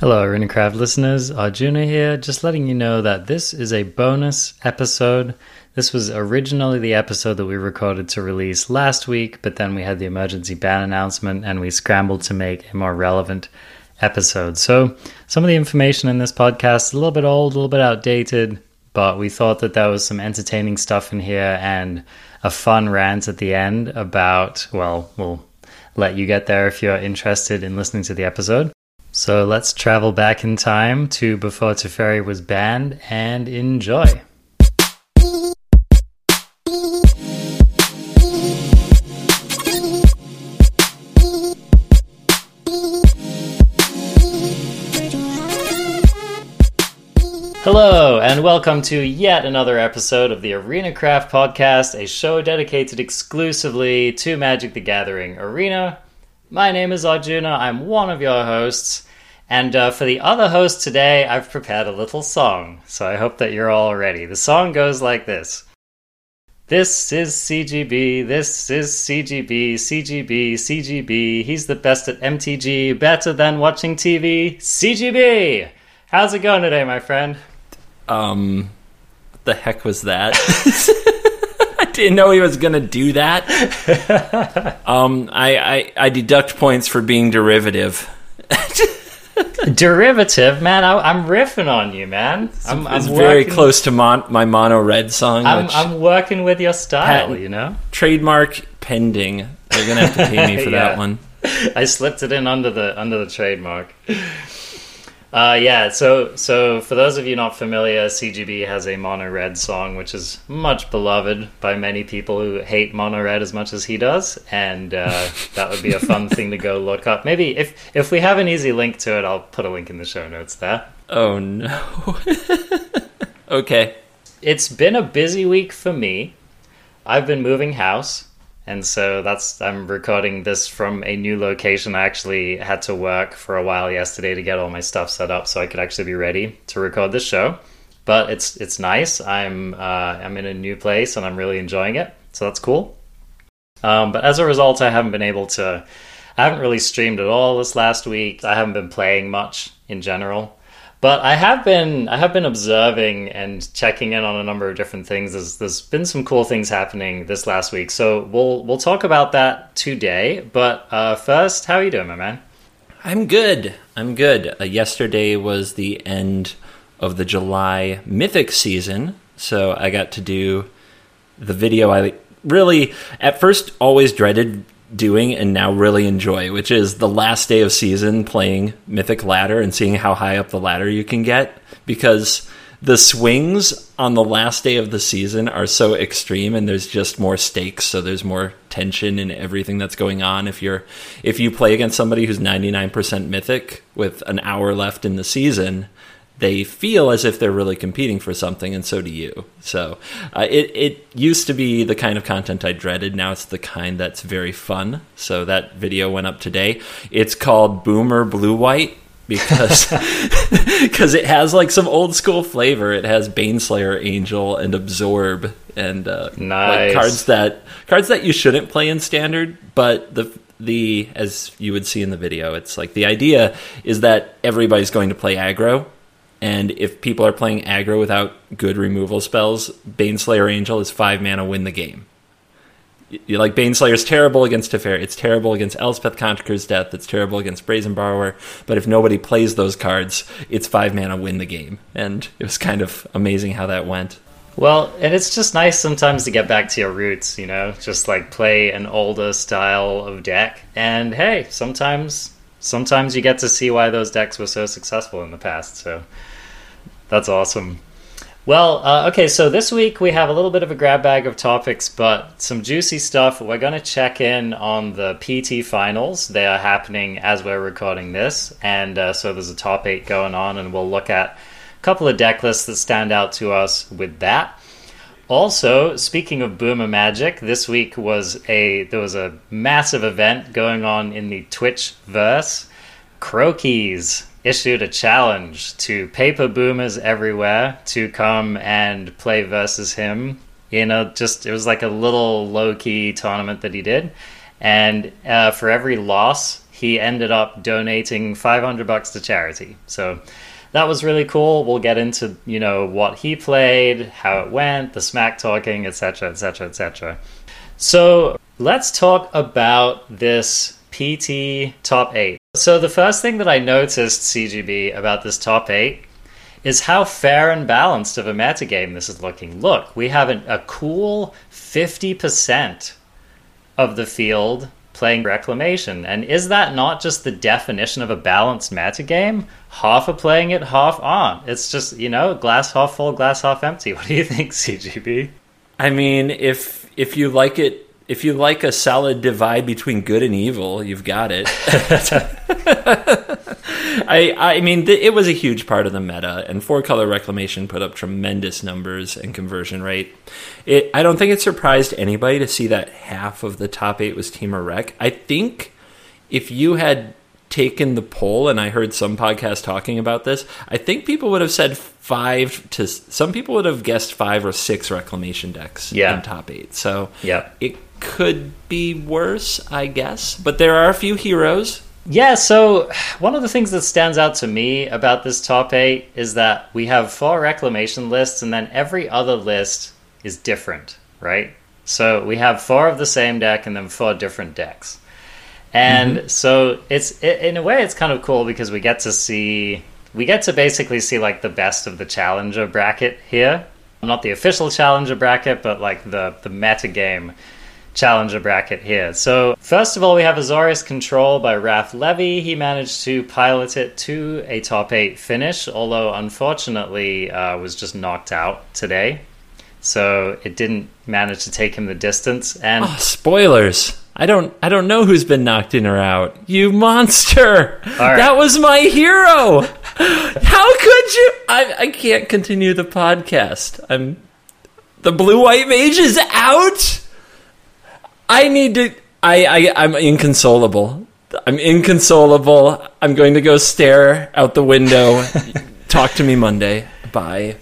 Hello, ArenaCraft listeners. Arjuna here, just letting you know that this is a bonus episode. This was originally the episode that we recorded to release last week, but then we had the emergency ban announcement and we scrambled to make a more relevant episode. So, some of the information in this podcast is a little bit old, a little bit outdated, but we thought that there was some entertaining stuff in here and a fun rant at the end about, well, we'll let you get there if you're interested in listening to the episode. So let's travel back in time to before Teferi was banned and enjoy. Hello, and welcome to yet another episode of the Arena Craft Podcast, a show dedicated exclusively to Magic the Gathering Arena. My name is Arjuna, I'm one of your hosts, and uh, for the other host today, I've prepared a little song, so I hope that you're all ready. The song goes like this This is CGB, this is CGB, CGB, CGB. He's the best at MTG, better than watching TV. CGB! How's it going today, my friend? Um, what the heck was that? I didn't know he was gonna do that. um, I, I I deduct points for being derivative. Derivative, man. I, I'm riffing on you, man. I'm, it's I'm very working- close to mon- my mono red song, I'm, I'm working with your style, Patent. you know. trademark pending. They're gonna have to pay me for Yeah. that one. I slipped it in under the under the trademark. Uh, yeah, so so for those of you not familiar, CGB has a mono red song, which is much beloved by many people who hate mono red as much as he does, and uh, that would be a fun thing to go look up. Maybe if if we have an easy link to it, I'll put a link in the show notes there. Oh no. okay. it's been a busy week for me. I've been moving house, and so that's I'm recording this from a new location. I actually had to work for a while yesterday to get all my stuff set up so I could actually be ready to record this show. But it's it's nice. I'm uh, I'm in a new place and I'm really enjoying it, so that's cool. Um, but as a result, I haven't been able to. I haven't really streamed at all this last week. I haven't been playing much in general. But I have been I have been observing and checking in on a number of different things. There's there's been some cool things happening this last week, so we'll we'll talk about that today. But uh, first, how are you doing, my man? I'm good. I'm good. Uh, yesterday was the end of the July Mythic season, so I got to do the video I really, at first, always dreaded doing and now really enjoy, which is the last day of season playing Mythic Ladder and seeing how high up the ladder you can get because the swings on the last day of the season are so extreme and there's just more stakes so there's more tension in everything that's going on. If you're if you play against somebody who's 99% mythic with an hour left in the season they feel as if they're really competing for something and so do you so uh, it, it used to be the kind of content i dreaded now it's the kind that's very fun so that video went up today it's called boomer blue white because because it has like some old school flavor. It has Baneslayer Angel and Absorb and uh, Nice. like cards that cards that you shouldn't play in standard. But the the as you would see in the video, it's like the idea is that everybody's going to play aggro. And if people are playing aggro without good removal spells, Baneslayer Angel is five mana, win the game. You like Baneslayer's terrible against Teferi. It's terrible against Elspeth Conqueror's Death. It's terrible against Brazen Borrower. But if nobody plays those cards, it's five mana win the game. And it was kind of amazing how that went. Well, and it's just nice sometimes to get back to your roots, you know, just like play an older style of deck. And hey, sometimes sometimes you get to see why those decks were so successful in the past. So that's awesome. Well, uh, okay, so this week we have a little bit of a grab bag of topics, but some juicy stuff. We're going to check in on the PT finals. They are happening as we're recording this, and uh, so there's a top eight going on, and we'll look at a couple of deck lists that stand out to us with that. Also, speaking of Boomer Magic, this week was a there was a massive event going on in the Twitch verse. Crokeyz issued a challenge to paper boomers everywhere to come and play versus him. You know, just it was like a little low key tournament that he did, and uh, for every loss, he ended up donating 500 bucks to charity. So that was really cool. We'll get into, you know, what he played, how it went, the smack talking, etc., etc., etc. So, let's talk about this PT top 8. So, the first thing that I noticed CGB about this top 8 is how fair and balanced of a metagame this is looking. Look, we have an, a cool 50% of the field playing Reclamation. And is that not just the definition of a balanced metagame? Half are playing it, half aren't. It's just, you know, glass half full, glass half empty. What do you think, CGB? I mean, if if you like it if you like a solid divide between good and evil, you've got it. I I mean, th- it was a huge part of the meta, and four color reclamation put up tremendous numbers and conversion rate. It I don't think it surprised anybody to see that half of the top eight was Temur Rec. I think if you had taken the poll, and I heard some podcasts talking about this, I think people would have said five to some people would have guessed five or six reclamation decks Yeah. in top eight. So Yeah. it could be worse, I guess. But there are a few heroes. Yeah, so one of the things that stands out to me about this top eight is that we have four reclamation lists, and then every other list is different, right? So we have four of the same deck and then four different decks. And mm-hmm. so it's in a way it's kind of cool because we get to see we get to basically see like the best of the challenger bracket here. Not the official challenger bracket, but like the the meta game challenger bracket here. So, first of all, we have Azorius Control by Raf Levy. He managed to pilot it to a top 8 finish, although unfortunately uh, was just knocked out today. So, it didn't manage to take him the distance. And Oh, spoilers. I don't I don't know who's been knocked in or out. You monster. right. That was my hero. How could you I I can't continue the podcast. I'm the blue white mage is out. I need to I, I I'm inconsolable. I'm inconsolable. I'm going to go stare out the window. Talk to me Monday. Bye.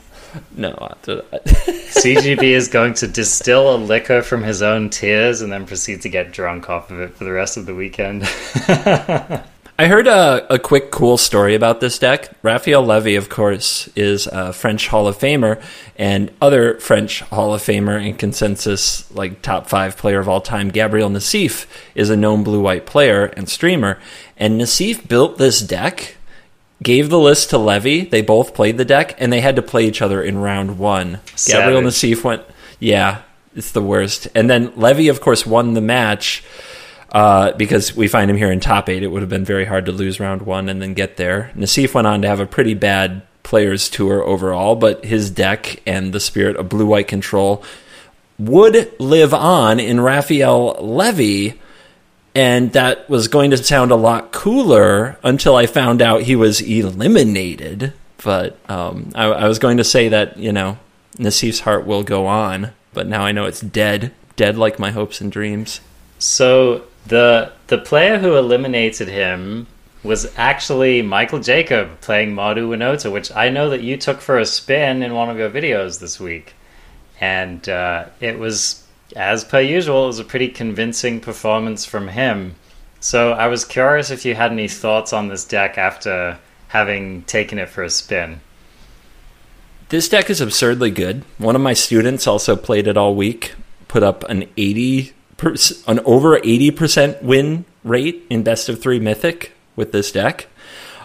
No. CGB is going to distill a liquor from his own tears and then proceed to get drunk off of it for the rest of the weekend. I heard a, a quick cool story about this deck. Raphael Levy, of course, is a French Hall of Famer, and other French Hall of Famer and consensus like top five player of all time, Gabriel Nassif, is a known blue white player and streamer. And Nassif built this deck, gave the list to Levy. They both played the deck, and they had to play each other in round one. Gabriel Nassif went, yeah, it's the worst. And then Levy, of course, won the match uh, because we find him here in top eight. It would have been very hard to lose round one and then get there. Nassif went on to have a pretty bad players tour overall, but his deck and the spirit of blue white control would live on in Raphael Levy. And that was going to sound a lot cooler until I found out he was eliminated. But um, I, I was going to say that, you know, Nassif's heart will go on, but now I know it's dead. Dead like my hopes and dreams. So the the player who eliminated him was actually Michael Jacob playing Mardu Winota, which I know that you took for a spin in one of your videos this week, and uh, it was as per usual. It was a pretty convincing performance from him. So I was curious if you had any thoughts on this deck after having taken it for a spin. This deck is absurdly good. One of my students also played it all week. Put up an eighty, per, an over eighty percent win rate in best of three mythic with this deck.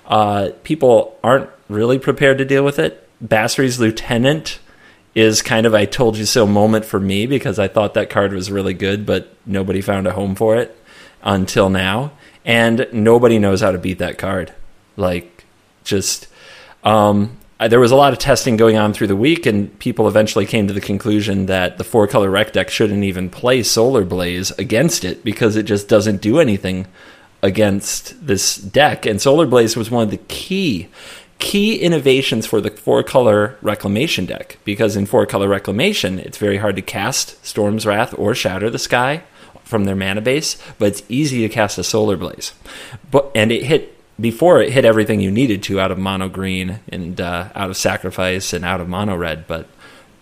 Uh, people aren't really prepared to deal with it. Basri's lieutenant is kind of I told you so moment for me because I thought that card was really good, but nobody found a home for it until now, and nobody knows how to beat that card. Like, just um, I- there was a lot of testing going on through the week, and people eventually came to the conclusion that the four color rec deck shouldn't even play Solar Blaze against it because it just doesn't do anything against this deck. And Solar Blaze was one of the key key innovations for the four color reclamation deck because in four color reclamation it's very hard to cast Storm's Wrath or Shatter the Sky from their mana base, but it's easy to cast a Solar Blaze. But and it hit before it hit everything you needed to out of mono green and uh, out of sacrifice and out of mono red, but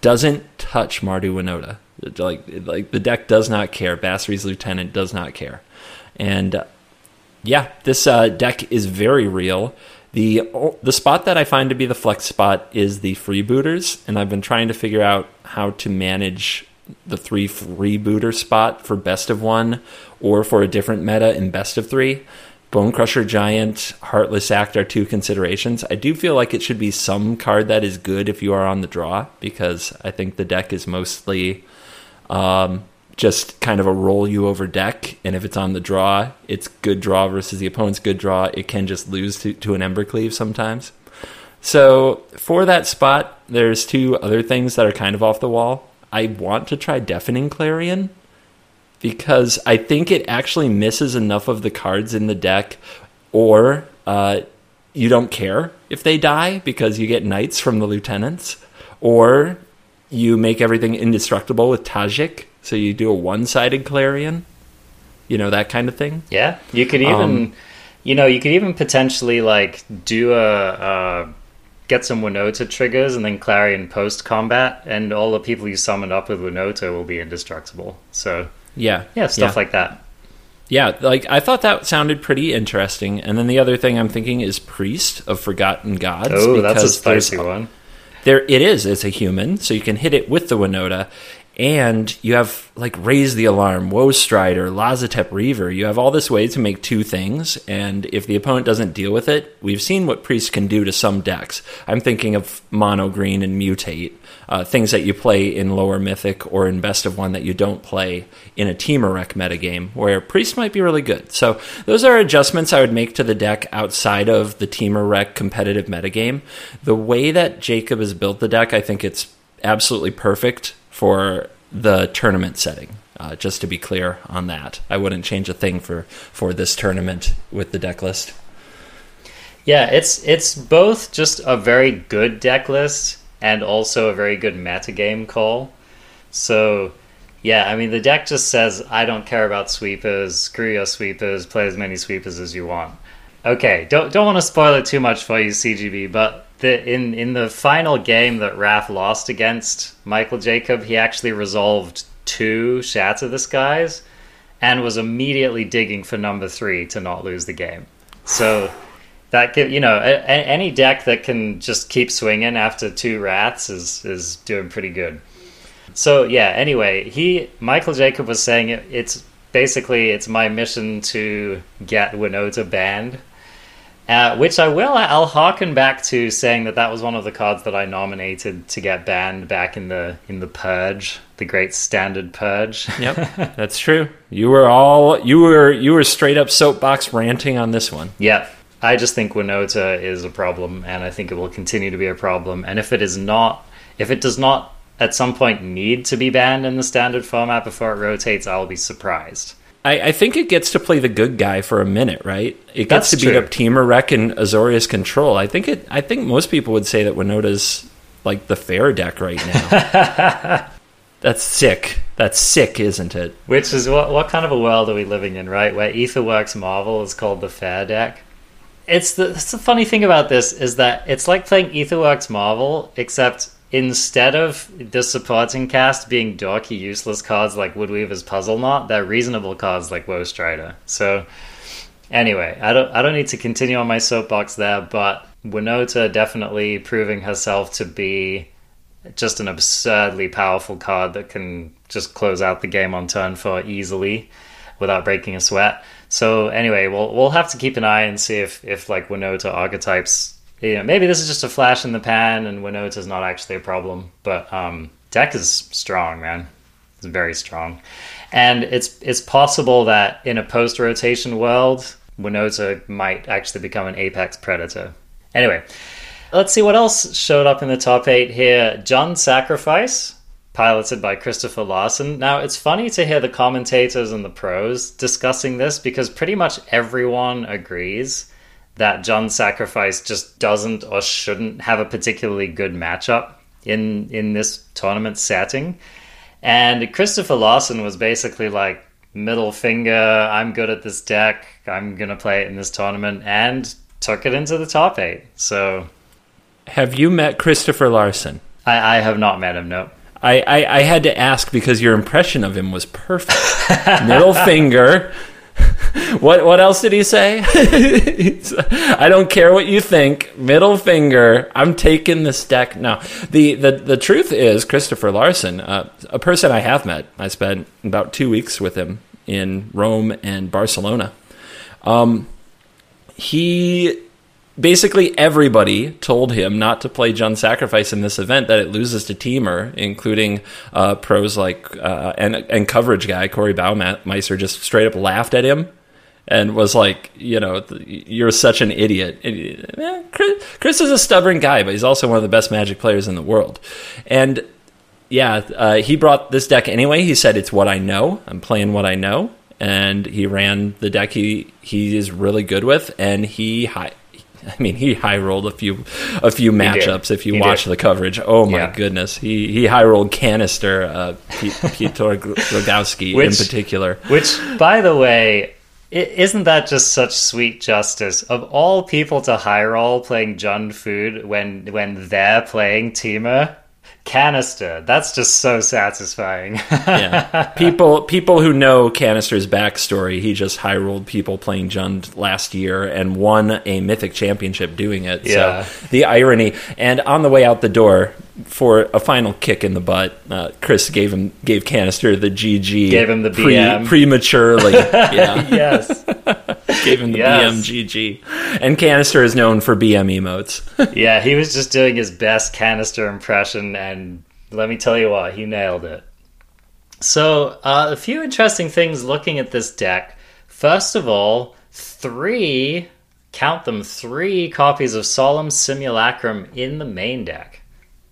doesn't touch Mardu Winota. Like like the deck does not care. Basri's lieutenant does not care, and uh, Yeah, this uh, deck is very real. The the spot that I find to be the flex spot is the freebooters, and I've been trying to figure out how to manage the three freebooter spot for best of one or for a different meta in best of three. Bone Crusher Giant, Heartless Act are two considerations. I do feel like it should be some card that is good if you are on the draw, because I think the deck is mostly um, just kind of a roll you over deck. And if it's on the draw, it's good draw versus the opponent's good draw. It can just lose to, to an Embercleave sometimes. So for that spot, there's two other things that are kind of off the wall. I want to try Deafening Clarion because I think it actually misses enough of the cards in the deck, or uh, you don't care if they die because you get knights from the lieutenants, or you make everything indestructible with Tajic, so you do a one-sided Clarion, you know that kind of thing. Yeah, you could even, um, you know, you could even potentially like do a. a get some Winota triggers and then Clarion post combat, and all the people you summoned up with Winota will be indestructible. So yeah. Yeah, stuff yeah. like that. Yeah, like I thought that sounded pretty interesting. And then the other thing I'm thinking is Priest of Forgotten Gods. Oh, that's a spicy one. There it is. It's a human, so you can hit it with the Winota, and you have like raise the alarm, woe strider, Lazotep Reaver. You have all this way to make two things, and if the opponent doesn't deal with it, we've seen what priest can do to some decks. I'm thinking of mono green and mutate, uh, things that you play in lower mythic or in best of one that you don't play in a Temur Rec metagame, where priest might be really good. So those are adjustments I would make to the deck outside of the Temur Rec competitive metagame. The way that Jacob has built the deck, I think it's absolutely perfect for the tournament setting. Uh, just to be clear on that, I wouldn't change a thing for for this tournament with the deck list. Yeah, it's it's both just a very good deck list and also a very good metagame call. So, yeah, I mean the deck just says I don't care about sweepers, screw your sweepers, play as many sweepers as you want. Okay, don't don't want to spoil it too much for you, CGB, but the in in the final game that Raph lost against Michael Jacob, he actually resolved two Shatter the Skies and was immediately digging for number three to not lose the game. So that you know a, a, any deck that can just keep swinging after two rats is is doing pretty good. So yeah. Anyway, he Michael Jacob was saying it, it's basically it's my mission to get Winota banned uh, which I will. I'll harken back to saying that that was one of the cards that I nominated to get banned back in the in the purge, the great standard purge. yep, that's true. You were all you were you were straight up soapbox ranting on this one. Yep. I just think Winota is a problem, and I think it will continue to be a problem. And if it is not, if it does not at some point need to be banned in the standard format before it rotates, I'll be surprised. I, I, think it gets to play the good guy for a minute, right? It gets That's to beat true. up Temur Rec and Azorius Control. I think it. I think most people would say that Winota's like the fair deck right now. That's sick. That's sick, isn't it? Which is what what kind of a world are we living in, right? Where Aetherworks Marvel is called the fair deck. It's the, the funny thing about this is that it's like playing Aetherworks Marvel, except instead of the supporting cast being dorky, useless cards like Woodweaver's Puzzle Knot, they're reasonable cards like Woe Strider. So, anyway, I don't I don't need to continue on my soapbox there, but Winota definitely proving herself to be just an absurdly powerful card that can just close out the game on turn four easily without breaking a sweat. So anyway, we'll we'll have to keep an eye and see if if like Winota archetypes you know, maybe this is just a flash in the pan and Winota is not actually a problem. But um, deck is strong, man. It's very strong, and it's it's possible that in a post rotation world, Winota might actually become an apex predator. Anyway, let's see what else showed up in the top eight here. Jund Sacrifice, piloted by Christopher Larson. Now, it's funny to hear the commentators and the pros discussing this because pretty much everyone agrees that Jund Sacrifice just doesn't or shouldn't have a particularly good matchup in in this tournament setting. And Christopher Larson was basically like middle finger, I'm good at this deck, I'm gonna play it in this tournament, and took it into the top eight. So Have you met Christopher Larson? I, I have not met him, no. I, I, I had to ask because your impression of him was perfect. middle finger what what else did he say? I don't care what you think. Middle finger. I'm taking this deck. No, the the the truth is Christopher Larson, uh, a person I have met. I spent about two weeks with him in Rome and Barcelona. Um, he basically everybody told him not to play Jund Sacrifice in this event that it loses to Temur, including uh, pros like uh, and and coverage guy Corey Baumeister just straight up laughed at him and was like, you know, you're such an idiot. Eh, Chris, Chris, is a stubborn guy, but he's also one of the best Magic players in the world, and. Yeah, uh, he brought this deck anyway. He said it's what I know. I'm playing what I know, and he ran the deck he he is really good with, and he I mean, he high rolled a few a few matchups. If you he watch did. the coverage, oh my yeah. goodness, he he high rolled Kanister uh, Piotr Glogowski in particular. Which, by the way, isn't that just such sweet justice of all people to high roll playing Jund Food when when they're playing Temur? Kanister. That's just so satisfying. yeah, people people who know Kanister's backstory, he just high rolled people playing Jund last year and won a Mythic Championship doing it. Yeah. So the irony. And on the way out the door for a final kick in the butt, uh, Chris gave him gave Kanister the GG. Gave him the BM pre, prematurely. yeah. yes. Gave him the yes. BMGG. And Kanister is known for BM emotes. yeah, he was just doing his best Kanister impression, and let me tell you what, he nailed it. So, uh, a few interesting things looking at this deck. First of all, three, count them, three copies of Solemn Simulacrum in the main deck.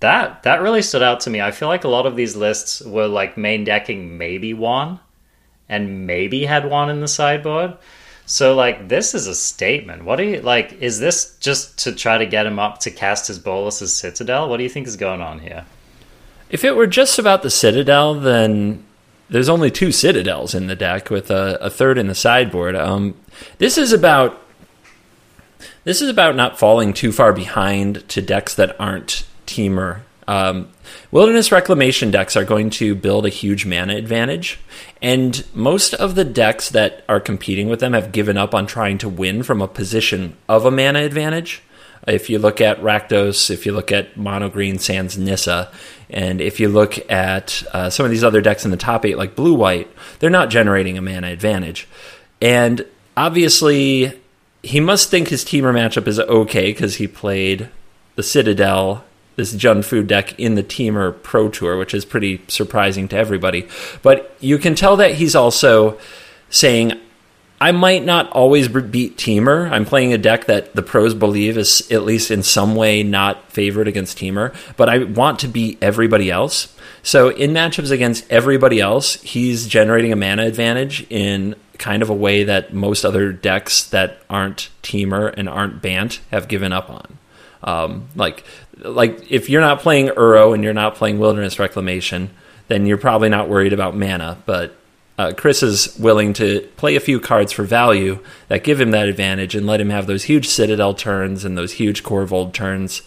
That that really stood out to me. I feel like a lot of these lists were like main decking maybe one, and maybe had one in the sideboard. So like this is a statement. What do you like? Is this just to try to get him up to cast his Bolas's Citadel? What do you think is going on here? If it were just about the Citadel, then there's only two Citadels in the deck with a, a third in the sideboard. Um, this is about this is about not falling too far behind to decks that aren't Temur um, Wilderness Reclamation decks are going to build a huge mana advantage, and most of the decks that are competing with them have given up on trying to win from a position of a mana advantage. If you look at Rakdos, if you look at Mono Green Sans Nissa, and if you look at uh, some of these other decks in the top eight, like Blue White, they're not generating a mana advantage. And obviously, he must think his Temur matchup is okay because he played the Citadel this Jund Food deck in the Temur Pro Tour, which is pretty surprising to everybody. But you can tell that he's also saying, I might not always beat Temur. I'm playing a deck that the pros believe is at least in some way not favored against Temur, but I want to beat everybody else. So in matchups against everybody else, he's generating a mana advantage in kind of a way that most other decks that aren't Temur and aren't Bant have given up on. Um, like like if you're not playing Uro and you're not playing Wilderness Reclamation, then you're probably not worried about mana. But uh, Chris is willing to play a few cards for value that give him that advantage and let him have those huge Citadel turns and those huge Korvold turns,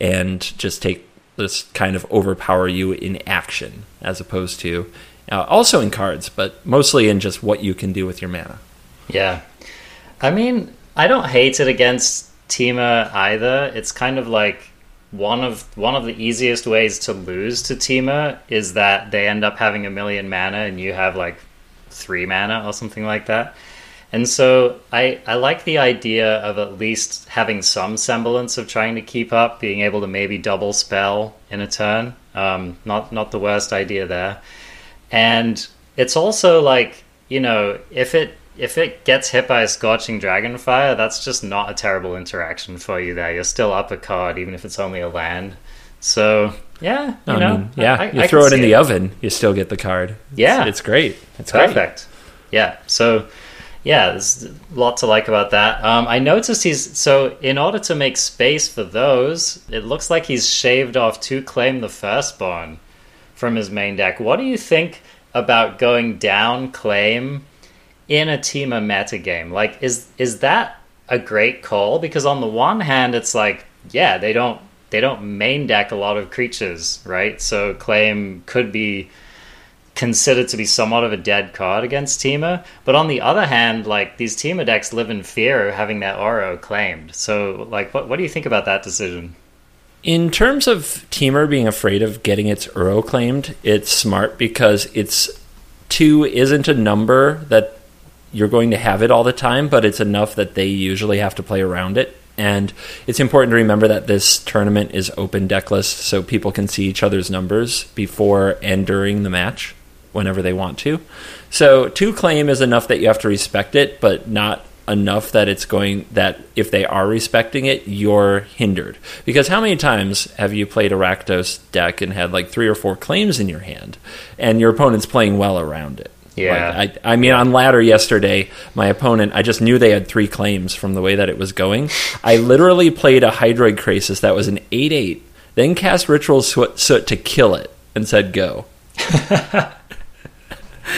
and just take this kind of overpower you in action as opposed to uh, also in cards, but mostly in just what you can do with your mana. Yeah, I mean, I don't hate it against Temur either. It's kind of like one of one of the easiest ways to lose to Temur is that they end up having a million mana and you have like three mana or something like that. And so I, I like the idea of at least having some semblance of trying to keep up, being able to maybe double spell in a turn. Um, not not the worst idea there. And it's also like, you know, if it if it gets hit by a scorching dragonfire, that's just not a terrible interaction for you there. You're still up a card, even if it's only a land. So yeah, you I know, mean, yeah, I, you I throw it in the it. oven, you still get the card. Yeah, it's, it's great. It's perfect. Great. Yeah, so yeah, there's a lot to like about that. Um, I noticed he's so in order to make space for those, it looks like he's shaved off to claim the firstborn from his main deck. What do you think about going down claim? In a Temur meta game. Like, is is that a great call? Because on the one hand, it's like, yeah, they don't they don't main deck a lot of creatures, right? So claim could be considered to be somewhat of a dead card against Temur. But on the other hand, like these Temur decks live in fear of having their Uro claimed. So, like, what what do you think about that decision? In terms of Temur being afraid of getting its Uro claimed, it's smart because it's two isn't a number that you're going to have it all the time, but it's enough that they usually have to play around it. And it's important to remember that this tournament is open deckless, so people can see each other's numbers before and during the match whenever they want to. So two claim is enough that you have to respect it, but not enough that it's going that if they are respecting it, you're hindered. Because how many times have you played a Rakdos deck and had like three or four claims in your hand, and your opponent's playing well around it? Yeah. Like, I, I mean, on ladder yesterday, my opponent, I just knew they had three claims from the way that it was going. I literally played a Hydroid Krasis that was an 8 8, then cast Ritual Soot to kill it and said go.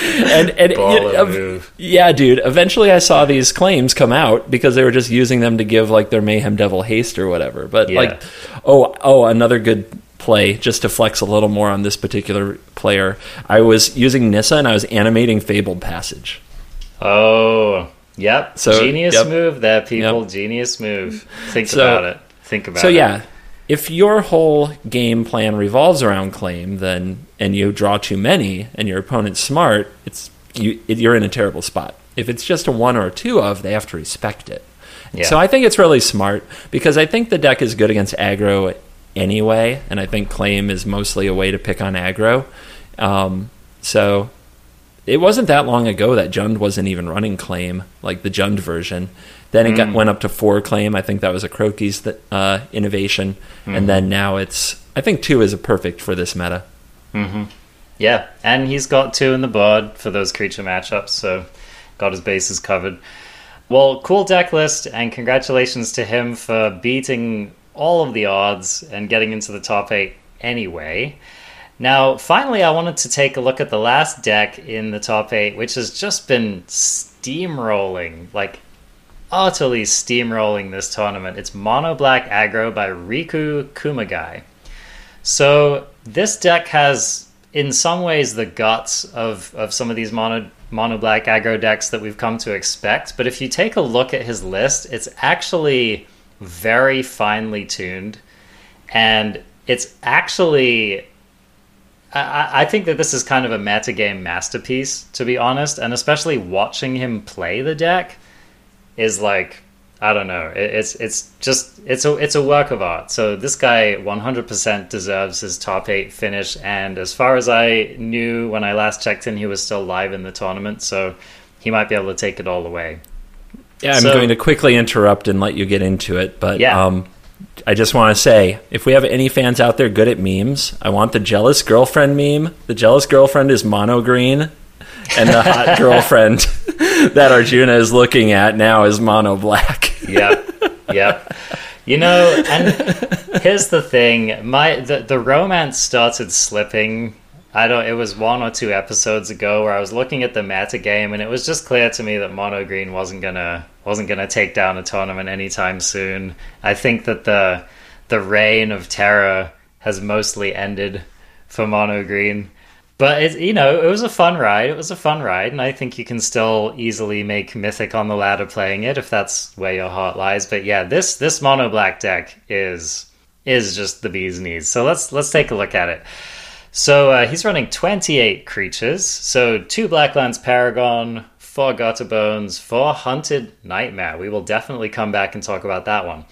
and and you yeah, dude. Eventually, I saw these claims come out because they were just using them to give like their Mayhem Devil haste or whatever. But Yeah. like, oh oh, another good play just to flex a little more on this particular player. I was using Nissa and I was animating Fabled Passage. Oh, yep. So, genius yep. move that people. Yep. Genius move. Think So- about it. Think about So it. So yeah, if your whole game plan revolves around claim, then and you draw too many, and your opponent's smart, it's you it, you're in a terrible spot. If it's just a one or a two of, they have to respect it. Yeah. So I think it's really smart because I think the deck is good against aggro anyway, and I think claim is mostly a way to pick on aggro. Um, so it wasn't that long ago that Jund wasn't even running claim, like the Jund version. Then it got, went up to four claim. I think that was a Crokeyz th- uh, innovation, and then now it's. I think two is a perfect for this meta. Yeah, and he's got two in the board for those creature matchups, so got his bases covered. Well, cool deck list, and congratulations to him for beating all of the odds and getting into the top eight anyway. Now, finally, I wanted to take a look at the last deck in the top eight, which has just been steamrolling, like utterly steamrolling this tournament. It's Mono Black Aggro by Riku Kumagai. So this deck has, in some ways, the guts of, of some of these mono mono black aggro decks that we've come to expect. But if you take a look at his list, it's actually very finely tuned, and it's actually. I, I think that this is kind of a metagame masterpiece, to be honest, and especially watching him play the deck is like I don't know. It's it's just it's a it's a work of art. So this guy 100% deserves his top eight finish. And as far as I knew when I last checked in, he was still live in the tournament. So he might be able to take it all away. Yeah, I'm So- going to quickly interrupt and let you get into it, but Yeah. um, I just want to say, if we have any fans out there good at memes, I want the jealous girlfriend meme. The jealous girlfriend is mono green, and the hot girlfriend that Arjuna is looking at now is mono black. Yep, yep. You know, and here's the thing: my the the romance started slipping. I don't. It was one or two episodes ago where I was looking at the meta game, and it was just clear to me that Mono Green wasn't gonna wasn't gonna take down a tournament anytime soon. I think that the the reign of terror has mostly ended for Mono Green. But it, you know, it was a fun ride. It was a fun ride, and I think you can still easily make Mythic on the ladder playing it if that's where your heart lies. But yeah, this this mono black deck is is just the bee's knees. So let's let's take a look at it. So uh, he's running 28 creatures. So two Blacklance Paragon, four Gutter Bones, four Hunted Nightmare. We will definitely come back and talk about that one.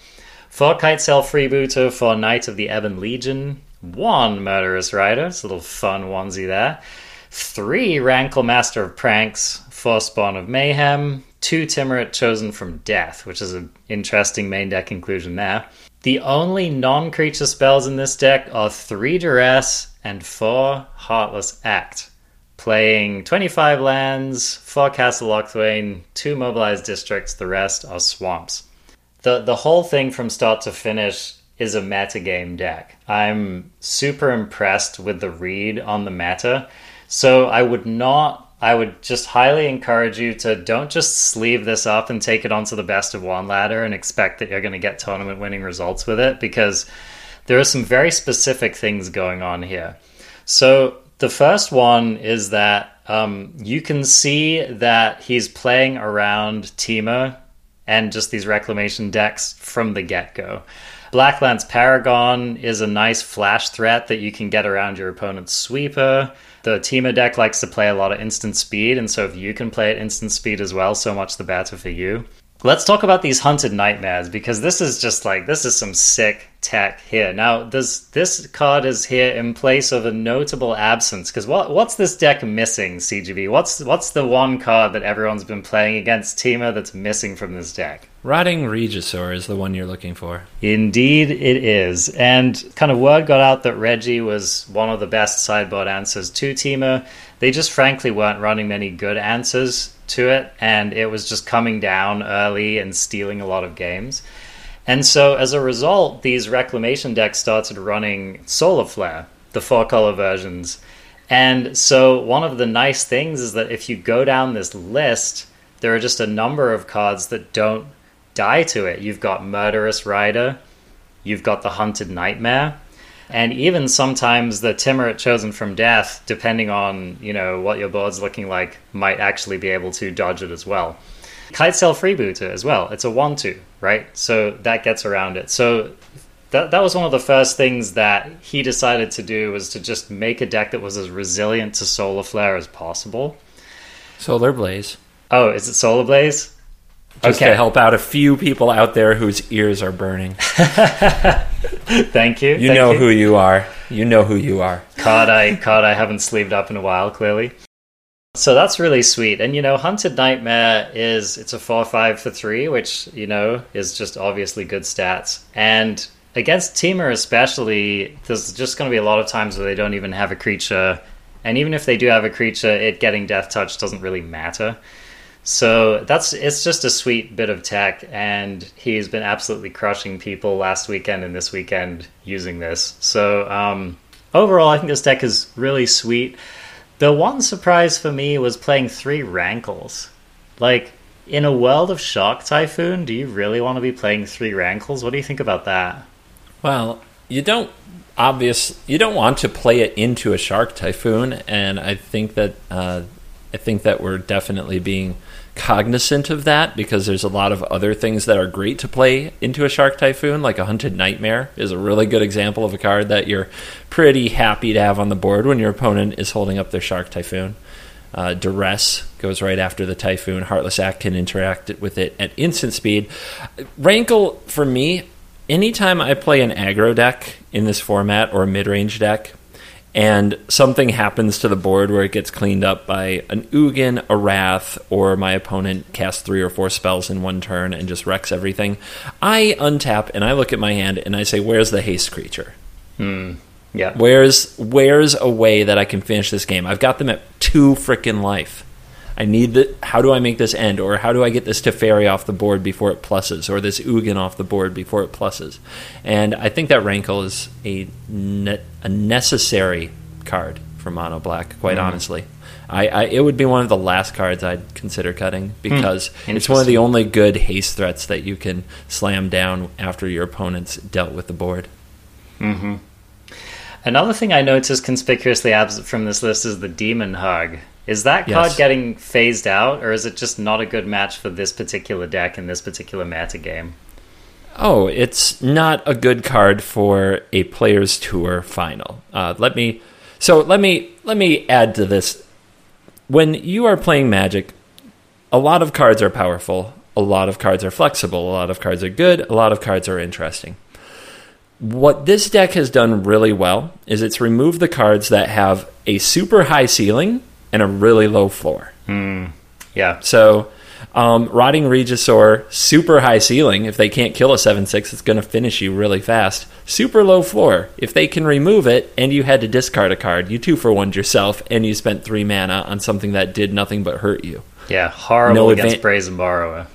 Four Kitesail Freebooter, four Knight of the Ebon Legion, one Murderous Rider, it's a little fun onesie there. Three Rankle Master of Pranks, four Spawn of Mayhem, two Tymaret Chosen from Death, which is an interesting main deck inclusion there. The only non creature spells in this deck are three Duress and four Heartless Act playing 25 lands, 4 Castle Locthwain, 2 mobilized districts, the rest are swamps. The the whole thing from start to finish is a metagame deck. I'm super impressed with the read on the meta. So I would not I would just highly encourage you to don't just sleeve this up and take it onto the best of one ladder and expect that you're going to get tournament winning results with it because there are some very specific things going on here. So The first one is that um, you can see that he's playing around Temur and just these reclamation decks from the get go. Blacklance Paragon is a nice flash threat that you can get around your opponent's sweeper. The Temur deck likes to play a lot of instant speed, and so if you can play at instant speed as well, so much the better for you. Let's talk about these hunted nightmares because this is just like this is some sick tech here. Now, does this card is here in place of a notable absence? Because what what's this deck missing, CGB? What's what's the one card that everyone's been playing against Temur that's missing from this deck? Rotting Regisaur is the one you're looking for. Indeed, it is. And kind of word got out that Reggie was one of the best sideboard answers to Temur. They just frankly weren't running many good answers to it, and it was just coming down early and stealing a lot of games. And so, as a result, these reclamation decks started running Solar Flare, the four color versions. And so, one of the nice things is that if you go down this list, there are just a number of cards that don't die to it. You've got Murderous Rider, you've got the Hunted Nightmare, and even sometimes the Tymaret chosen from death, depending on you know what your board's looking like, might actually be able to dodge it as well. Kitesail Freebooter as well. It's a one-two, right? So that gets around it. So that that was one of the first things that he decided to do was to just make a deck that was as resilient to Solar Flare as possible. Solar Blaze. Oh, is it Solar Blaze? Just to help out a few people out there whose ears are burning. Thank you. You thank know who you are. You know who you are. card I card I haven't sleeved up in a while, clearly. So that's really sweet. And you know, Hunted Nightmare is it's a four five for three, which, you know, is just obviously good stats. And against Temur especially, there's just gonna be a lot of times where they don't even have a creature. And even if they do have a creature, it getting death touch doesn't really matter. So that's it's just a sweet bit of tech, and he's been absolutely crushing people last weekend and this weekend using this. So um, overall, I think this deck is really sweet. The one surprise for me was playing three Rankles. Like in a world of Shark Typhoon, do you really want to be playing three Rankles? What do you think about that? Well, you don't obvious you don't want to play it into a shark typhoon, and I think that uh, I think that we're definitely being cognizant of that because there's a lot of other things that are great to play into a Shark Typhoon, like a Hunted Nightmare is a really good example of a card that you're pretty happy to have on the board when your opponent is holding up their Shark Typhoon. Uh, Duress goes right after the Typhoon. Heartless Act can interact with it at instant speed. Rankle, for me, anytime I play an aggro deck in this format or a mid range deck, and something happens to the board where it gets cleaned up by an Ugin, a Wrath, or my opponent casts three or four spells in one turn and just wrecks everything, I untap and I look at my hand and I say, "Where's the haste creature? Hmm. Yeah. Where's where's a way that I can finish this game? I've got them at two freaking life. I need the. How do I make this end, or how do I get this to Teferi off the board before it pluses, or this Ugin off the board before it pluses? And I think that Rankle is a ne- a necessary card for Mono Black. Quite Mm. honestly, I, I it would be one of the last cards I'd consider cutting because it's one of the only good haste threats that you can slam down after your opponent's dealt with the board. hmm Another thing I noticed is conspicuously absent from this list is the Demon Hug. Is that card Yes. getting phased out, or is it just not a good match for this particular deck in this particular meta game? Oh, it's not a good card for a players tour final. Uh, let me so let me let me add to this. When you are playing Magic, a lot of cards are powerful, a lot of cards are flexible, a lot of cards are good, a lot of cards are interesting. What this deck has done really well is it's removed the cards that have a super high ceiling and a really low floor. Yeah. So, um, Rotting Regisaur, super high ceiling. If they can't kill a 7 6, it's going to finish you really fast. Super low floor. If they can remove it and you had to discard a card, you two for one yourself and you spent three mana on something that did nothing but hurt you. Yeah. Horrible No against advan- Brazen Borrower.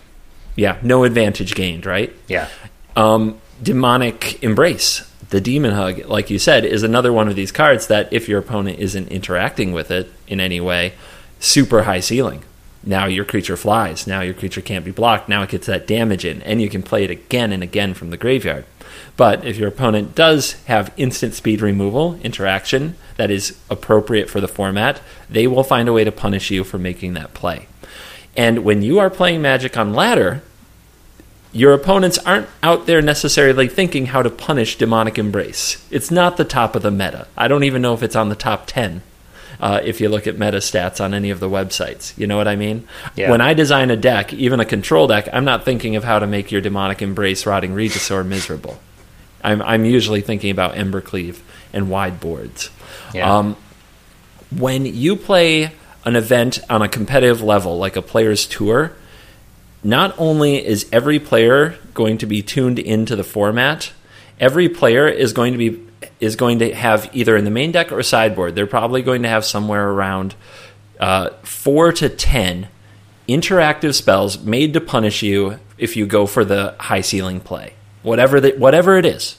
Yeah, no advantage gained, right? Yeah. Um, Demonic Embrace, the Demon Hug, like you said, is another one of these cards that if your opponent isn't interacting with it in any way, super high ceiling. now your creature flies. Now your creature can't be blocked. Now it gets that damage in, and you can play it again and again from the graveyard. But if your opponent does have instant speed removal interaction that is appropriate for the format, they will find a way to punish you for making that play. And when you are playing Magic on ladder, your opponents aren't out there necessarily thinking how to punish Demonic Embrace. It's not the top of the meta. I don't even know if it's on the top 10 uh, if you look at meta stats on any of the websites. You know what I mean? Yeah. When I design a deck, even a control deck, I'm not thinking of how to make your Demonic Embrace Rotting Regisaur miserable. I'm, I'm usually thinking about Embercleave and wide boards. Yeah. Um, when you play an event on a competitive level, like a player's tour, not only is every player going to be tuned into the format, every player is going to be is going to have either in the main deck or sideboard. They're probably going to have somewhere around uh, four to ten interactive spells made to punish you if you go for the high ceiling play, whatever the, whatever it is,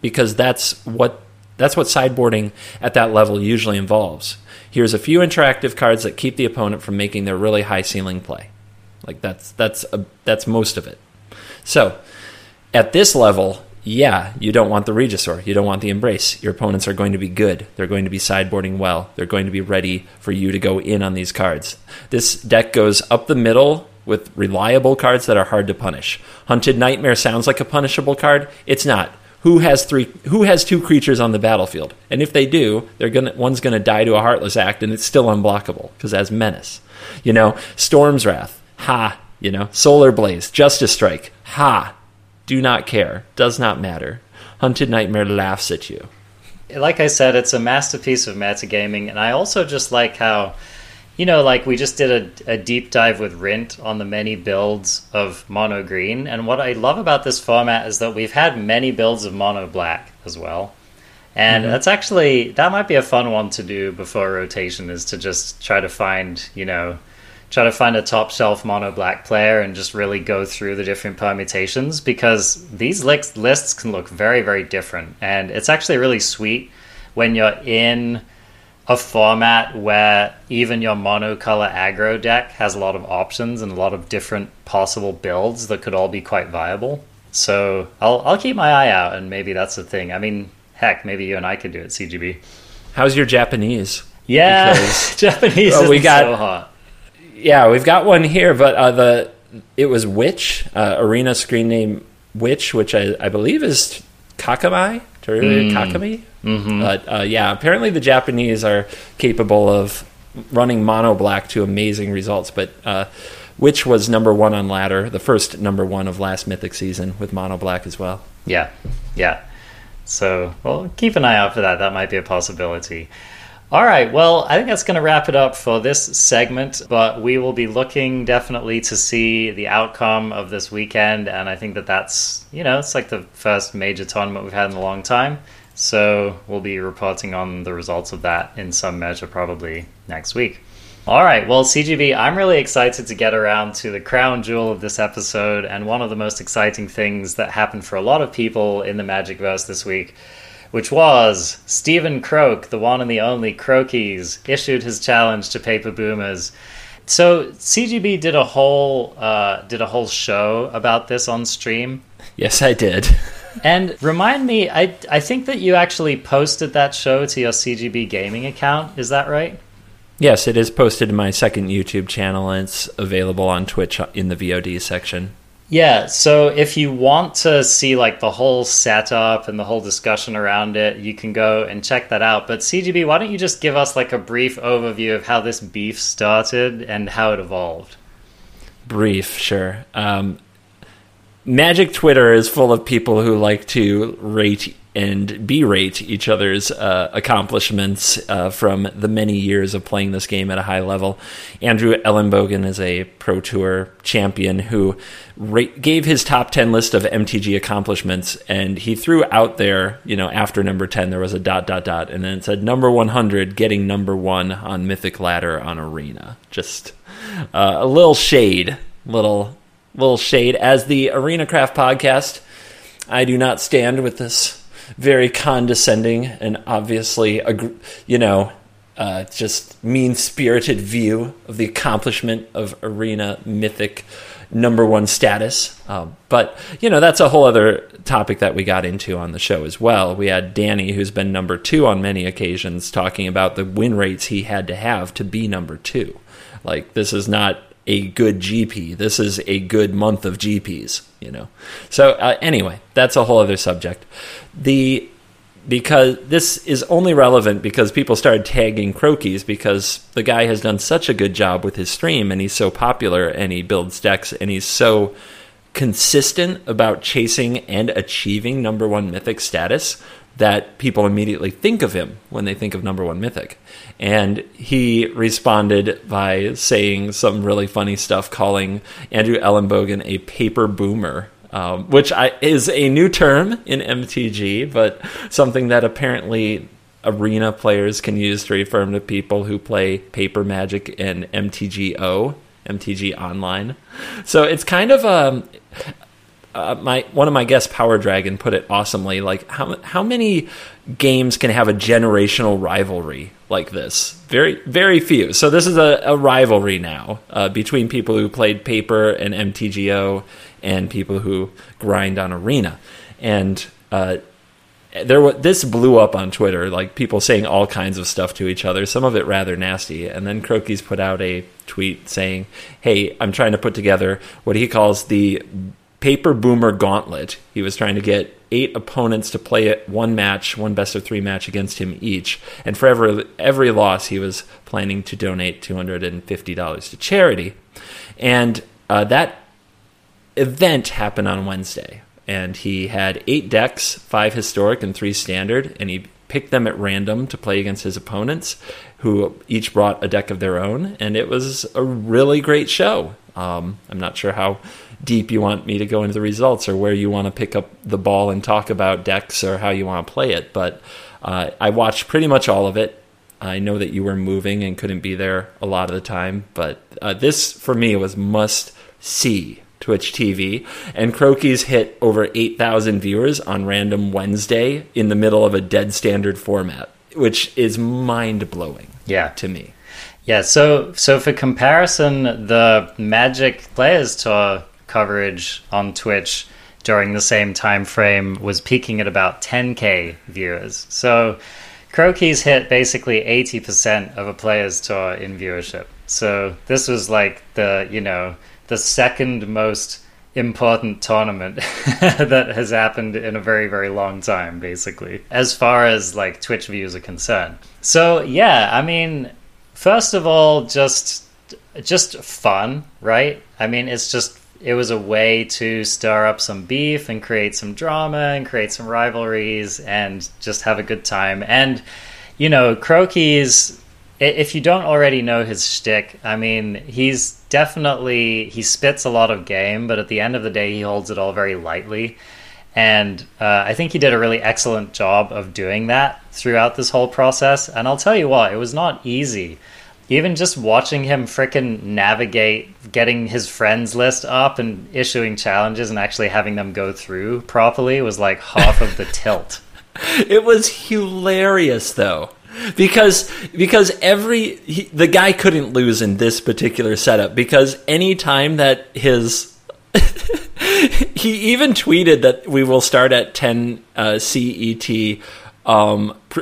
because that's what that's what sideboarding at that level usually involves. Here's a few interactive cards that keep the opponent from making their really high ceiling play. Like that's that's a, that's most of it. So at this level, yeah, you don't want the Regisaur. You don't want the Embrace. Your opponents are going to be good. They're going to be sideboarding well. They're going to be ready for you to go in on these cards. This deck goes up the middle with reliable cards that are hard to punish. Hunted Nightmare sounds like a punishable card. It's not. Who has three? Who has two creatures on the battlefield? And if they do, they're gonna one's gonna die to a Heartless Act, and it's still unblockable because it has menace. You know, Storm's Wrath. Ha. You know, Solar Blaze, Justice Strike. Ha do not care, does not matter. Hunted Nightmare laughs at you. like I said, it's a masterpiece of metagaming, and I also just like how, you know, like we just did a, a deep dive with Rint on the many builds of Mono Green, and what I love about this format is that we've had many builds of Mono Black as well. And Mhm. that's actually that might be a fun one to do before rotation is to just try to find, you know, try to find a top shelf mono black player and just really go through the different permutations because these lists lists can look very very different and it's actually really sweet when you're in a format where even your monocolor aggro deck has a lot of options and a lot of different possible builds that could all be quite viable. So I'll I'll keep my eye out and maybe that's the thing. I mean, heck, maybe you and I could do it, CGB. How's your Japanese? Yeah, Because- Japanese Oh, is we got- so hot. Yeah, we've got one here, but uh, the it was Witch uh, arena screen name Witch, which I, I believe is Kakamai, Mm. Kakami. hmm But uh, yeah, apparently the Japanese are capable of running mono black to amazing results. But uh, Witch was number one on ladder, the first number one of last Mythic season with mono black as well. Yeah, yeah. So, well, keep an eye out for that. That might be a possibility. All right, well, I think that's going to wrap it up for this segment, but we will be looking definitely to see the outcome of this weekend. And I think that that's, you know, it's like the first major tournament we've had in a long time. So we'll be reporting on the results of that in some measure probably next week. All right, well, CGB, I'm really excited to get around to the crown jewel of this episode, and one of the most exciting things that happened for a lot of people in the Magicverse this week, which was Stephen Croak, the one and the only Crokeyz, issued his challenge to Paper Boomers. So CGB did a whole uh, did a whole show about this on stream. Yes, I did. And remind me, I I think that you actually posted that show to your CGB gaming account. Is that right? Yes, it is posted to my second YouTube channel, and it's available on Twitch in the VOD section. Yeah, so if you want to see like the whole setup and the whole discussion around it, you can go and check that out. But CGB, why don't you just give us like a brief overview of how this beef started and how it evolved? Brief, sure. Um, Magic Twitter is full of people who like to rate and berate each other's uh, accomplishments uh, from the many years of playing this game at a high level. Andrew Elenbogen is a Pro Tour champion who ra- gave his top 10 list of MTG accomplishments, and he threw out there, you know, after number 10, there was a dot, dot, dot, and then it said number 100, getting number one on Mythic Ladder on Arena. Just uh, a little shade, little little shade. As the Arena Craft podcast, I do not stand with this very condescending and obviously, you know, uh, just mean spirited view of the accomplishment of Arena Mythic number one status. Um, but, you know, that's a whole other topic that we got into on the show as well. We had Danny, who's been number two on many occasions, talking about the win rates he had to have to be number two. Like, this is not a good GP. This is a good month of GPs, you know. So, uh, anyway, that's a whole other subject. The because this is only relevant because people started tagging Crokeyz because the guy has done such a good job with his stream and he's so popular and he builds decks and he's so consistent about chasing and achieving number one mythic status that people immediately think of him when they think of number one mythic. And he responded by saying some really funny stuff, calling Andrew Elenbogen a paper boomer um, which I, is a new term in MTG, but something that apparently arena players can use to refer to people who play Paper Magic and MTGO, MTG Online. So it's kind of um, uh, my one of my guests, Power Dragon, put it awesomely. Like how how many games can have a generational rivalry like this? Very very few. So this is a, a rivalry now uh, between people who played Paper and MTGO and people who grind on Arena. And uh, there was this blew up on Twitter, like people saying all kinds of stuff to each other, some of it rather nasty. And then Crokeyz put out a tweet saying, "Hey, I'm trying to put together what he calls the paper boomer gauntlet. He was trying to get eight opponents to play it one match, one best of three match against him each. And for every every loss, he was planning to donate two hundred and fifty dollars to charity. And uh, that event happened on Wednesday, and he had eight decks, five historic and three standard, and he picked them at random to play against his opponents, who each brought a deck of their own, and it was a really great show. Um, I'm not sure how deep you want me to go into the results or where you want to pick up the ball and talk about decks or how you want to play it, but uh, I watched pretty much all of it. I know that you were moving and couldn't be there a lot of the time, but uh, this for me was must see Twitch TV, and Crokeyz hit over 8,000 viewers on random Wednesday in the middle of a dead standard format, which is mind blowing. Yeah, to me. Yeah. So, so for comparison, the Magic Players Tour coverage on Twitch during the same time frame was peaking at about 10k viewers. So, Crokeyz hit basically 80% of a Players Tour in viewership. So this was like the you know the second most important tournament that has happened in a very very long time basically as far as like twitch views are concerned so yeah i mean first of all just just fun right i mean it's just it was a way to stir up some beef and create some drama and create some rivalries and just have a good time and you know Crokeyz if you don't already know his shtick, I mean, he's definitely he spits a lot of game, but at the end of the day, he holds it all very lightly. And uh, I think he did a really excellent job of doing that throughout this whole process. And I'll tell you what, it was not easy. Even just watching him fricking navigate getting his friends list up and issuing challenges and actually having them go through properly was like half of the tilt. It was hilarious, though because because every he, the guy couldn't lose in this particular setup because any time that his he even tweeted that we will start at 10 uh, CET um, pr-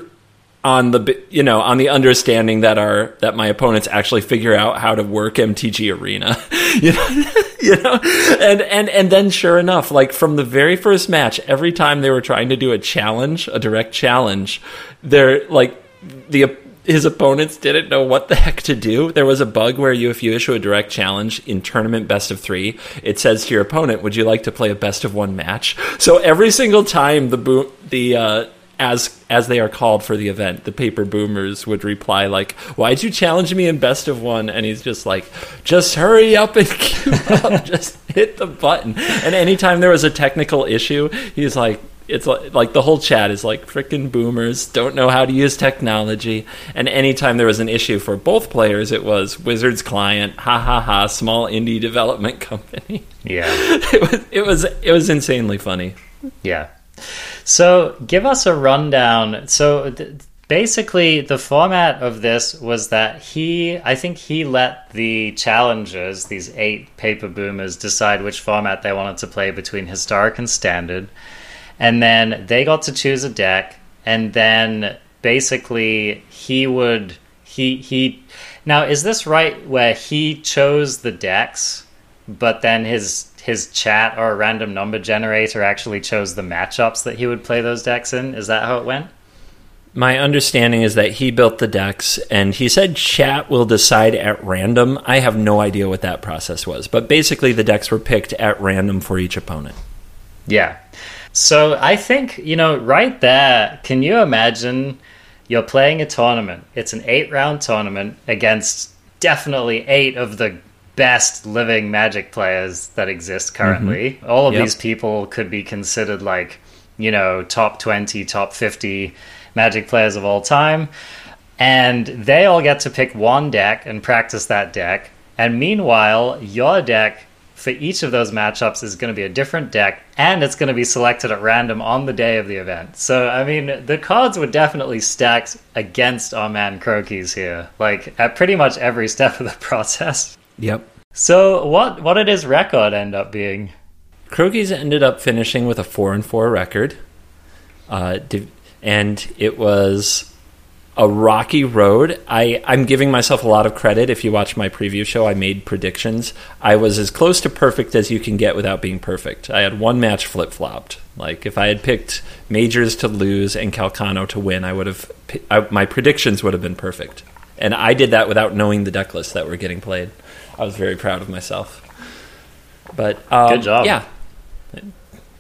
on the you know on the understanding that our that my opponents actually figure out how to work MTG Arena you know you know and and and then sure enough like from the very first match every time they were trying to do a challenge a direct challenge they're like the his opponents didn't know what the heck to do. There was a bug where you, if you issue a direct challenge in tournament best of three, it says to your opponent, "Would you like to play a best of one match?" So every single time the boom, the uh, as as they are called for the event, the paper boomers would reply like, "Why'd you challenge me in best of one?" And he's just like, "Just hurry up and queue up, just hit the button." And anytime there was a technical issue, he's like, it's like, like the whole chat is like freaking boomers don't know how to use technology. And anytime there was an issue for both players it was wizards client ha ha ha small indie development company. Yeah. It was it was it was insanely funny. Yeah so give us a rundown. So th- basically the format of this was that he i think he let the challengers these eight paper boomers decide which format they wanted to play between historic and standard. And then they got to choose a deck and then basically he would he he now is this right where he chose the decks but then his his chat or a random number generator actually chose the matchups that he would play those decks in is that how it went My understanding is that he built the decks and he said chat will decide at random. I have no idea what that process was, but basically the decks were picked at random for each opponent. Yeah. So I think, you know, right there, can you imagine you're playing a tournament? It's an eight round tournament against definitely eight of the best living magic players that exist currently. Mm-hmm. All of Yep. these people could be considered like, you know, top 20, top 50 magic players of all time. And they all get to pick one deck and practice that deck. And meanwhile, your deck for each of those matchups is going to be a different deck and it's going to be selected at random on the day of the event. So, I mean, the cards were definitely stacked against our man Crokeyz here, like at pretty much every step of the process. Yep. So, what what did his record end up being? Crokeyz ended up finishing with a four and four record, uh, and it was a rocky road. I I'm giving myself a lot of credit. If you watch my preview show, I made predictions. I was as close to perfect as you can get without being perfect. I had one match flip flopped. Like if I had picked Majors to lose and Calcano to win, I would have I, my predictions would have been perfect. And I did that without knowing the deck lists that were getting played. I was very proud of myself. But um, Good job. Yeah,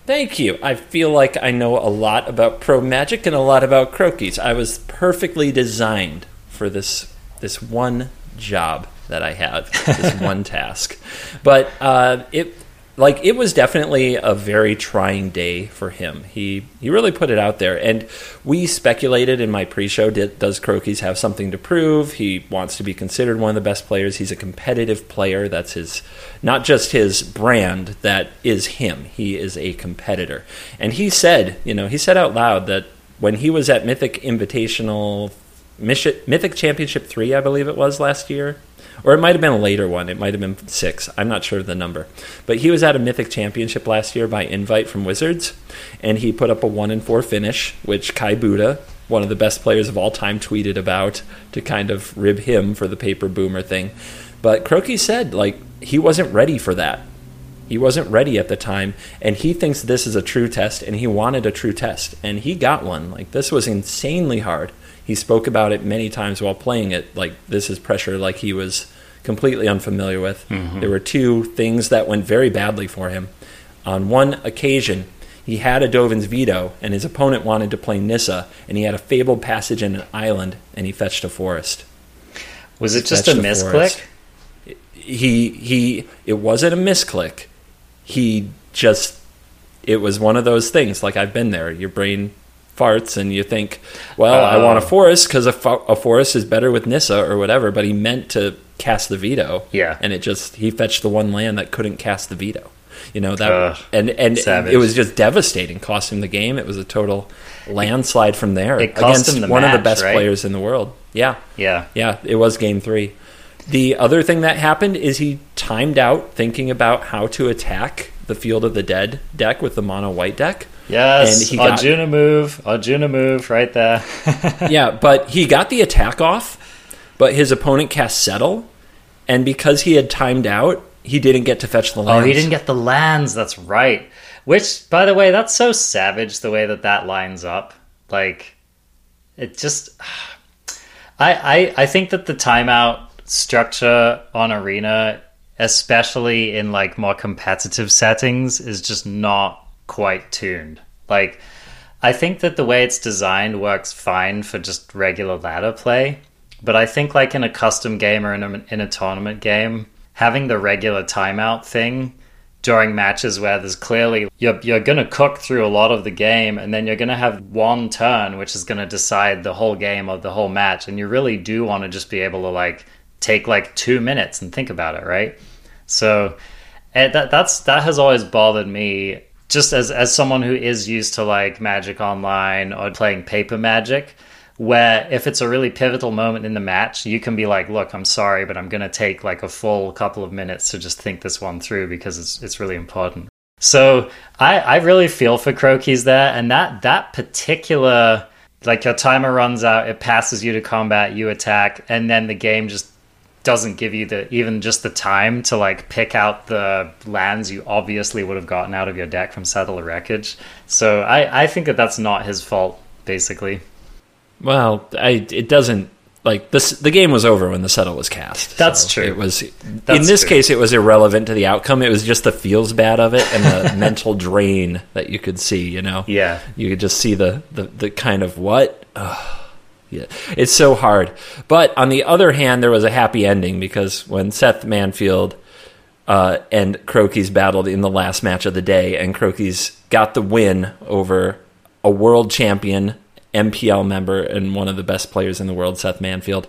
Thank you. I feel like I know a lot about pro magic and a lot about Crokeyz. I was perfectly designed for this this one job that I have, this one task. But uh, it like it was definitely a very trying day for him. He he really put it out there, and we speculated in my pre-show: did, does Crokeyz have something to prove? He wants to be considered one of the best players. He's a competitive player. That's his not just his brand. That is him. He is a competitor, and he said, you know, he said out loud that when he was at Mythic Invitational. Mythic Mythic Championship 3, I believe it was last year or it might have been a later one. It might have been six. I'm not sure of the number. But he was at a Mythic Championship last year by invite from Wizards, and he put up a one and four finish, which Kai Budde, one of the best players of all time, tweeted about to kind of rib him for the paper boomer thing. But Crokeyz said like he wasn't ready for that. He wasn't ready at the time, and he thinks this is a true test, and he wanted a true test, and he got one. Like this was insanely hard. He spoke about it many times while playing it. Like this is pressure, like he was completely unfamiliar with. Mm-hmm. There were two things that went very badly for him. On one occasion, he had a Dovin's veto, and his opponent wanted to play Nissa, and he had a fabled passage in an island, and he fetched a forest. Was it just a misclick? He he. It wasn't a misclick. He just. It was one of those things. Like I've been there. Your brain farts, and you think, "Well, I want a Oh. forest because a, fo- a forest is better with Nissa or whatever." But he meant to cast the veto. Yeah. and it just he fetched the one land that couldn't cast the veto. You know that, Ugh, and and savage. it was just devastating. Cost him the game. It was a total landslide from there It cost against him the one of the best right? players in the world. Yeah, Yeah. yeah, it was game three. The other thing that happened is he timed out thinking about how to attack the Field of the Dead deck with the mono white deck. Yes. And he got- Arjuna move. Arjuna move right there. yeah, but he got the attack off, but his opponent cast Settle, and because he had timed out, he didn't get to fetch the lands. Oh, he didn't get the lands. That's right. Which, by the way, that's so savage the way that that lines up. Like, it just. I I I think that the timeout structure on Arena, especially in like more competitive settings, is just not quite tuned. Like, I think that the way it's designed works fine for just regular ladder play, but I think like in a custom game or in a, in a tournament game, having the regular timeout thing during matches where there's clearly you're you're going to cook through a lot of the game and then you're going to have one turn which is going to decide the whole game or the whole match and you really do want to just be able to like take like 2 minutes and think about it, right? So eh, that that's that has always bothered me just as as someone who is used to like magic online or playing paper magic where if it's a really pivotal moment in the match, you can be like, "Look, I'm sorry, but I'm going to take like a full couple of minutes to just think this one through because it's it's really important." So I I really feel for Crokeyz there, and that that particular like your timer runs out, it passes you to combat, you attack, and then the game just doesn't give you the even just the time to like pick out the lands you obviously would have gotten out of your deck from Settle Wreckage. So I I think that that's not his fault basically. Well, I, it doesn't like this. The game was over when the settle was cast. That's so true. It was That's in this true. case, it was irrelevant to the outcome. It was just the feels bad of it and the mental drain that you could see. You know, Yeah. you could just see the the, the kind of what. Ugh. Yeah, it's so hard. But on the other hand, there was a happy ending because when Seth Manfield uh, and Crokeyz battled in the last match of the day, and Crokeyz got the win over a world champion MPL member and one of the best players in the world, Seth Manfield,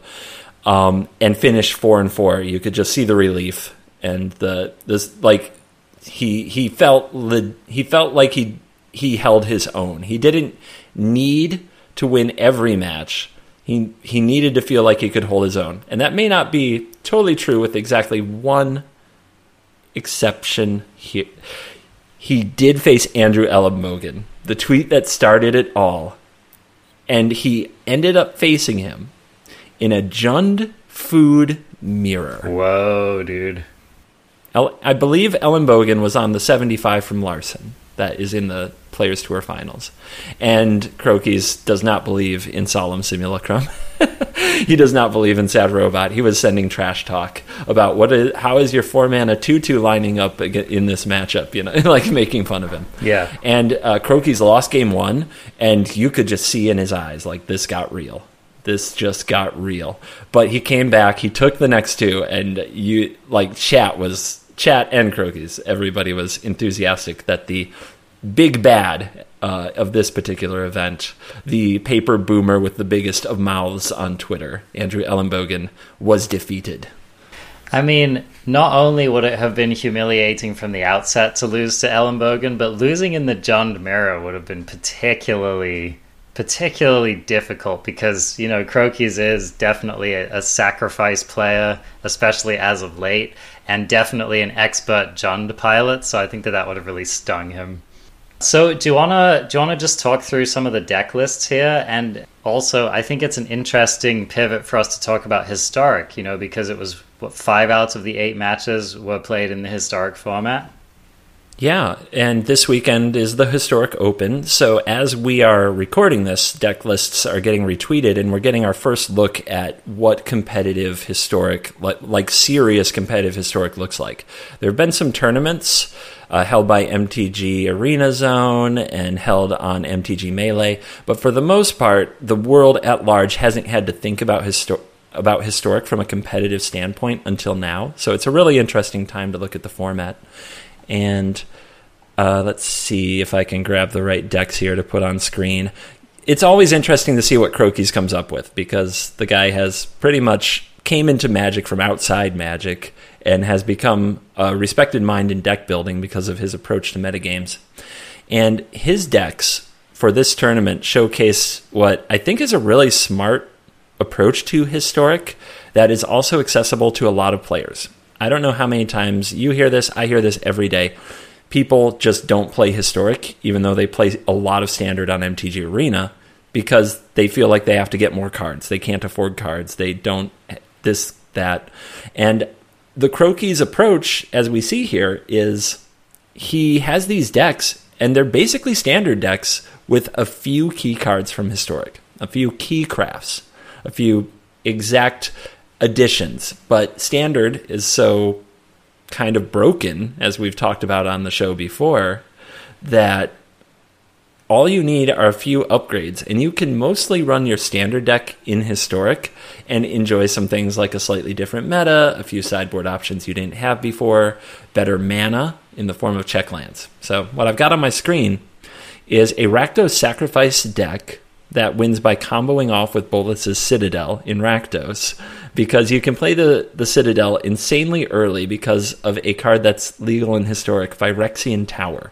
um, and finished four and four. You could just see the relief and the this like he he felt he felt like he he held his own. He didn't need to win every match. He he needed to feel like he could hold his own, and that may not be totally true with exactly one exception here. He did face Andrew Elenbogen, the tweet that started it all, and he ended up facing him in a Jund food mirror. Whoa, dude. I believe Elenbogen was on the 75 from Larson that is in the Players Tour finals. And Crokeyz does not believe in Solemn Simulacrum. he does not believe in Sad Robot. He was sending trash talk about what is, how is your four mana 2 2 lining up in this matchup, you know, like making fun of him. Yeah. And uh, Crokeyz lost game one, and you could just see in his eyes, like, this got real. This just got real. But he came back, he took the next two, and you, like, chat was, chat and Crokeyz, everybody was enthusiastic that the big bad uh, of this particular event, the paper boomer with the biggest of mouths on Twitter, Andrew Elenbogen, was defeated. I mean, not only would it have been humiliating from the outset to lose to Elenbogen, but losing in the Jund Mirror would have been particularly particularly difficult because you know Crokeyz is definitely a, a sacrifice player, especially as of late, and definitely an expert Jund pilot. So I think that that would have really stung him. So do you wanna do you wanna just talk through some of the deck lists here, and also I think it's an interesting pivot for us to talk about historic, you know, because it was what five out of the eight matches were played in the historic format. Yeah, and this weekend is the Historic Open. So as we are recording this, deck lists are getting retweeted, and we're getting our first look at what competitive historic, like, like serious competitive historic, looks like. There have been some tournaments uh, held by MTG Arena Zone and held on MTG Melee, but for the most part, the world at large hasn't had to think about histor- about historic from a competitive standpoint until now. So it's a really interesting time to look at the format. And uh, let's see if I can grab the right decks here to put on screen. It's always interesting to see what Crokeyz comes up with because the guy has pretty much came into Magic from outside Magic and has become a respected mind in deck building because of his approach to metagames. And his decks for this tournament showcase what I think is a really smart approach to historic that is also accessible to a lot of players. I don't know how many times you hear this, I hear this every day. People just don't play historic, even though they play a lot of standard on MTG Arena, because they feel like they have to get more cards. They can't afford cards. They don't this, that. And the Crokeyz approach, as we see here, is he has these decks, and they're basically standard decks with a few key cards from historic, a few key crafts, a few exact additions. But standard is so kind of broken, as we've talked about on the show before, that all you need are a few upgrades, and you can mostly run your standard deck in historic and enjoy some things like a slightly different meta, a few sideboard options you didn't have before, better mana in the form of check lands. So, what I've got on my screen is a Rakdos Sacrifice deck that wins by comboing off with Bolas's Citadel in Rakdos because you can play the, the Citadel insanely early because of a card that's legal and historic, Phyrexian Tower.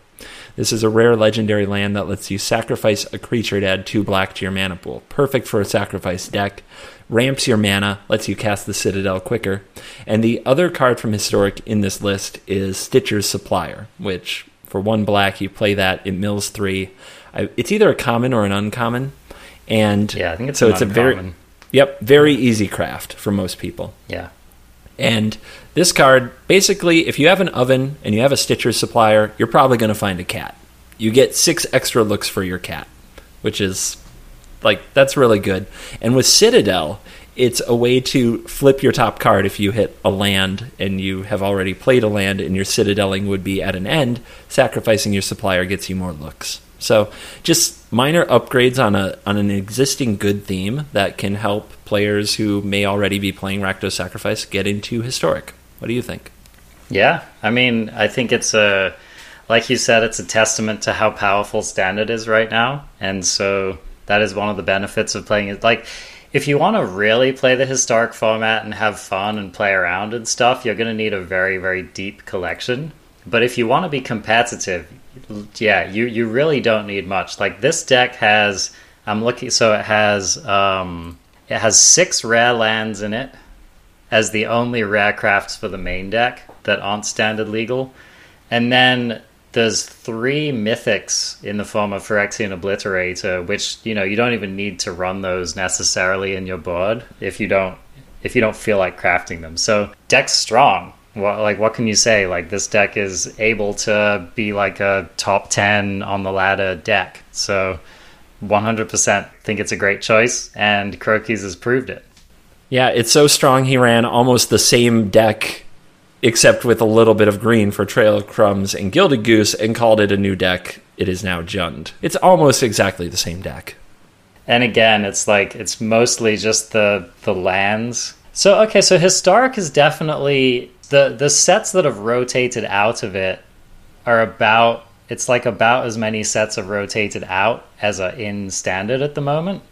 This is a rare legendary land that lets you sacrifice a creature to add two black to your mana pool. Perfect for a sacrifice deck. Ramps your mana, lets you cast the Citadel quicker. And the other card from Historic in this list is Stitcher's Supplier, which for one black, you play that, it mills three. I, it's either a common or an uncommon. And Yeah, I think it's so it's a very. Yep, very easy craft for most people. Yeah. And this card, basically, if you have an oven and you have a Stitcher supplier, you're probably going to find a cat. You get six extra looks for your cat, which is like, that's really good. And with Citadel, it's a way to flip your top card if you hit a land and you have already played a land and your citadeling would be at an end. Sacrificing your supplier gets you more looks. So just minor upgrades on a on an existing good theme that can help players who may already be playing Rakdos Sacrifice get into historic. What do you think? Yeah, I mean, I think it's a, like you said, it's a testament to how powerful standard is right now, and so that is one of the benefits of playing it. Like, if you want to really play the historic format and have fun and play around and stuff, you're going to need a very, very deep collection. But if you want to be competitive, yeah, you you really don't need much. Like this deck has, I'm looking, so it has, um, it has six rare lands in it as the only rare crafts for the main deck that aren't standard legal. And then there's three mythics in the form of Phyrexian Obliterator, which, you know, you don't even need to run those necessarily in your board if you don't if you don't feel like crafting them. So deck's strong. What, like what can you say? Like this deck is able to be like a top 10 on the ladder deck. So 100% think it's a great choice and Crokeyz has proved it. Yeah, it's so strong he ran almost the same deck except with a little bit of green for Trail of Crumbs and Gilded Goose and called it a new deck. It is now Jund. It's almost exactly the same deck. And again, it's like it's mostly just the the lands. So okay, so historic is definitely the the sets that have rotated out of it are about it's like about as many sets have rotated out as are in standard at the moment.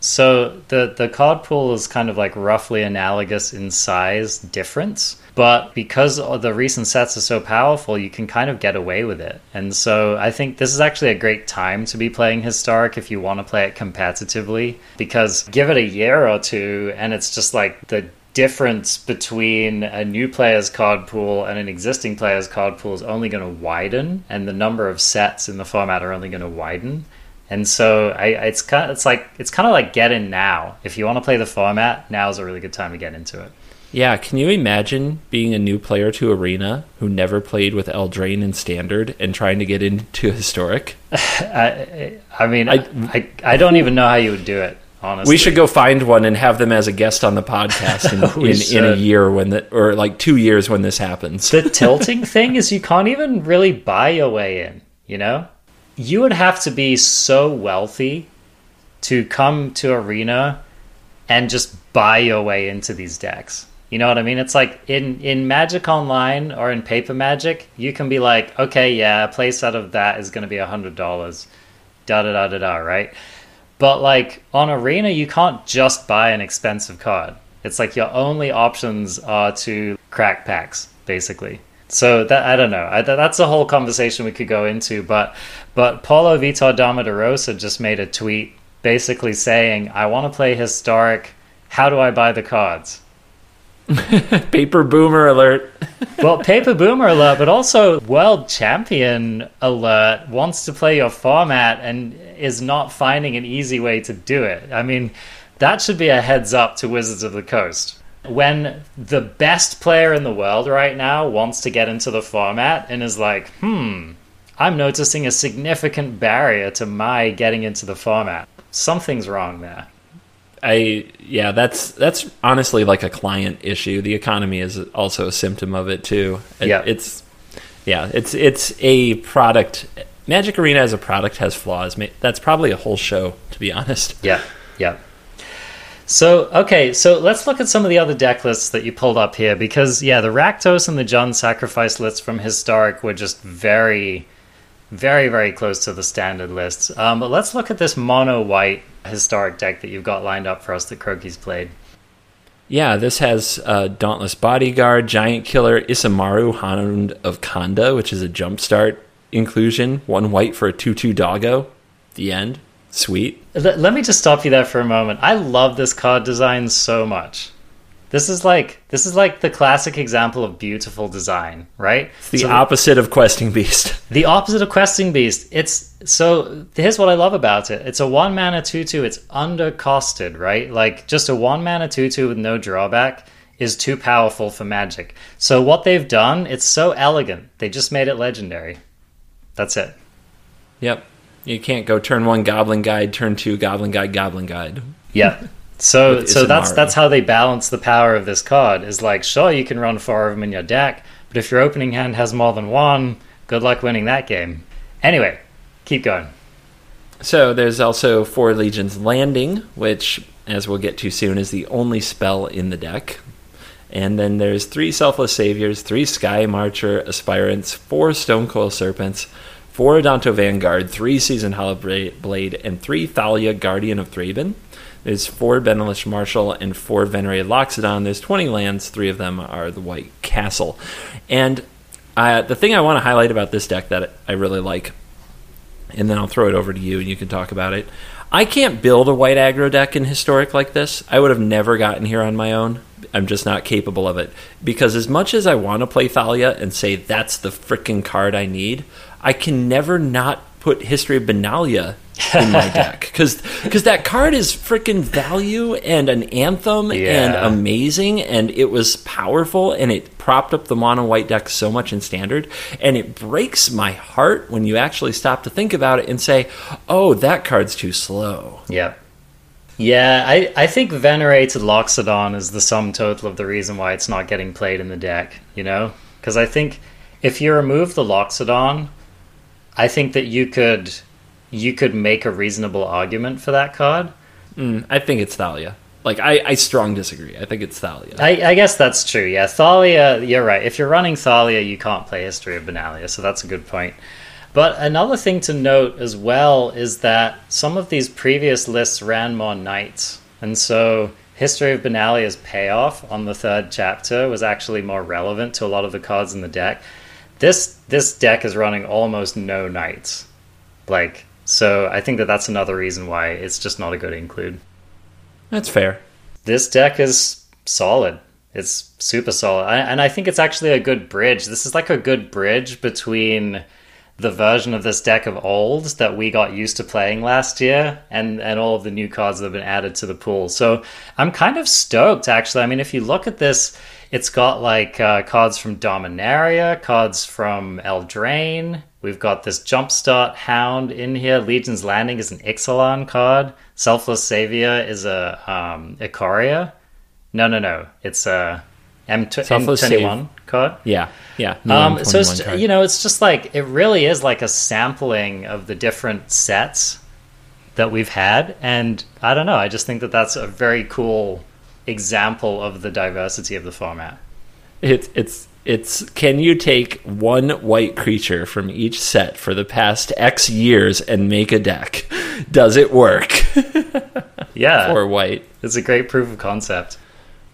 So the the card pool is kind of like roughly analogous in size difference, but because the recent sets are so powerful, you can kind of get away with it. And so I think this is actually a great time to be playing historic if you want to play it competitively because give it a year or two and it's just like the difference between a new player's card pool and an existing player's card pool is only going to widen and the number of sets in the format are only going to widen. And so I, it's kind of, it's like it's kind of like get in now. If you want to play the format, now is a really good time to get into it. Yeah, can you imagine being a new player to Arena who never played with Eldraine in Standard and trying to get into Historic? I, I mean, I, I- I, I don't even know how you would do it. Honestly, We should go find one and have them as a guest on the podcast in, in, in a year when the, or like two years when this happens. the tilting thing is you can't even really buy your way in. You know, you would have to be so wealthy to come to Arena and just buy your way into these decks. You know what I mean? It's like in in Magic Online or in Paper Magic, you can be like, okay, yeah, a place out of that is going to be a hundred dollars, da da da da da, right? But like on Arena, you can't just buy an expensive card. It's like your only options are to crack packs, basically. So that I don't know. I, that- that's a whole conversation we could go into. But but Paulo Vitor Damo da Rosa just made a tweet basically saying, "I want to play historic. How do I buy the cards?" Paper boomer alert. well, Paper Boomer alert, but also World Champion alert wants to play your format and is not finding an easy way to do it. I mean, that should be a heads up to Wizards of the Coast. When the best player in the world right now wants to get into the format and is like, hmm, I'm noticing a significant barrier to my getting into the format. Something's wrong there. I yeah, that's that's honestly like a client issue. The economy is also a symptom of it too. It- Yeah. it's yeah, it's it's a product. Magic Arena as a product has flaws. That's probably a whole show, to be honest. Yeah, yeah. So okay, so let's look at some of the other deck lists that you pulled up here because yeah, the Rakdos and the Jund Sacrifice lists from Historic were just very, very, very close to the standard lists. Um, but let's look at this mono white Historic deck that you've got lined up for us that Crokeyz played. Yeah, this has uh, Dauntless Bodyguard, Giant Killer, Isamaru, Hound of Kanda, which is a jumpstart inclusion, one white for a 2 2 doggo. The end. Sweet. Let, let me just stop you there for a moment. I love this card design so much. This is like this is like the classic example of beautiful design, right? The So opposite of Questing Beast. the opposite of questing beast. It's so here's what I love about it. It's a one mana two two. It's undercosted, right? Like just a one mana two two with no drawback is too powerful for magic. So what they've done, it's so elegant. They just made it legendary. That's it. Yep. You can't go turn one Goblin Guide, turn two Goblin Guide, Goblin Guide. Yeah. So so that's that's how they balance the power of this card. Is like sure you can run four of them in your deck, but if your opening hand has more than one, good luck winning that game. Anyway, keep going. So there's also Four Legions Landing, which, as we'll get to soon, is the only spell in the deck. And then there's three Selfless Saviors, three Sky Marcher Aspirants, four Stone Coil Serpents, four Adanto Vanguard, three Seasoned Hallowblade, and three Thalia Guardian of Thraben. There's four Benalish Marshal and four Venerated Loxodon. There's 20 lands, three of them are the White Castle. And uh, the thing I want to highlight about this deck that I really like and then I'll throw it over to you and you can talk about it. I can't build a white aggro deck in historic like this. I would have never gotten here on my own. I'm just not capable of it. Because as much as I want to play Thalia and say that's the freaking card I need, I can never not put History of Benalia in my deck because because that card is freaking value and an anthem and amazing and it was powerful and it propped up the mono white deck so much in standard and it breaks my heart when you actually stop to think about it and say oh that card's too slow Yeah. Yeah, I, I think Venerated Loxodon is the sum total of the reason why it's not getting played in the deck, you know? Because I think if you remove the Loxodon, I think that you could you could make a reasonable argument for that card. mm, i think it's thalia like I, I strong disagree i think it's thalia I, I guess that's true. Yeah, Thalia. You're right. If you're running Thalia, you can't play History of Benalia, so that's a good point. But another thing to note as well is that some of these previous lists ran more knights, and so History of Benalia's payoff on the third chapter was actually more relevant to a lot of the cards in the deck. This this deck is running almost no knights, like so. I think that that's another reason why it's just not a good include that's fair this deck is solid. It's super solid, I, and I think it's actually a good bridge. This is like a good bridge between the version of this deck of old that we got used to playing last year, and and all of the new cards that have been added to the pool. So I'm kind of stoked, actually. I mean, if you look at this, it's got like uh, cards from Dominaria, cards from Eldraine. We've got this Jumpstart Hound in here. Legion's Landing is an Ixalan card. Selfless Savior is a um, Ikoria. No, no, no. It's a M Selfless M21 card. yeah yeah Um, so it's, card. you know, it's just like it really is like a sampling of the different sets that we've had, and I don't know. I just think that that's a very cool example of the diversity of the format. It's it's it's can you take one white creature from each set for the past X years and make a deck? Does it work? Yeah, or white. it's a great proof of concept.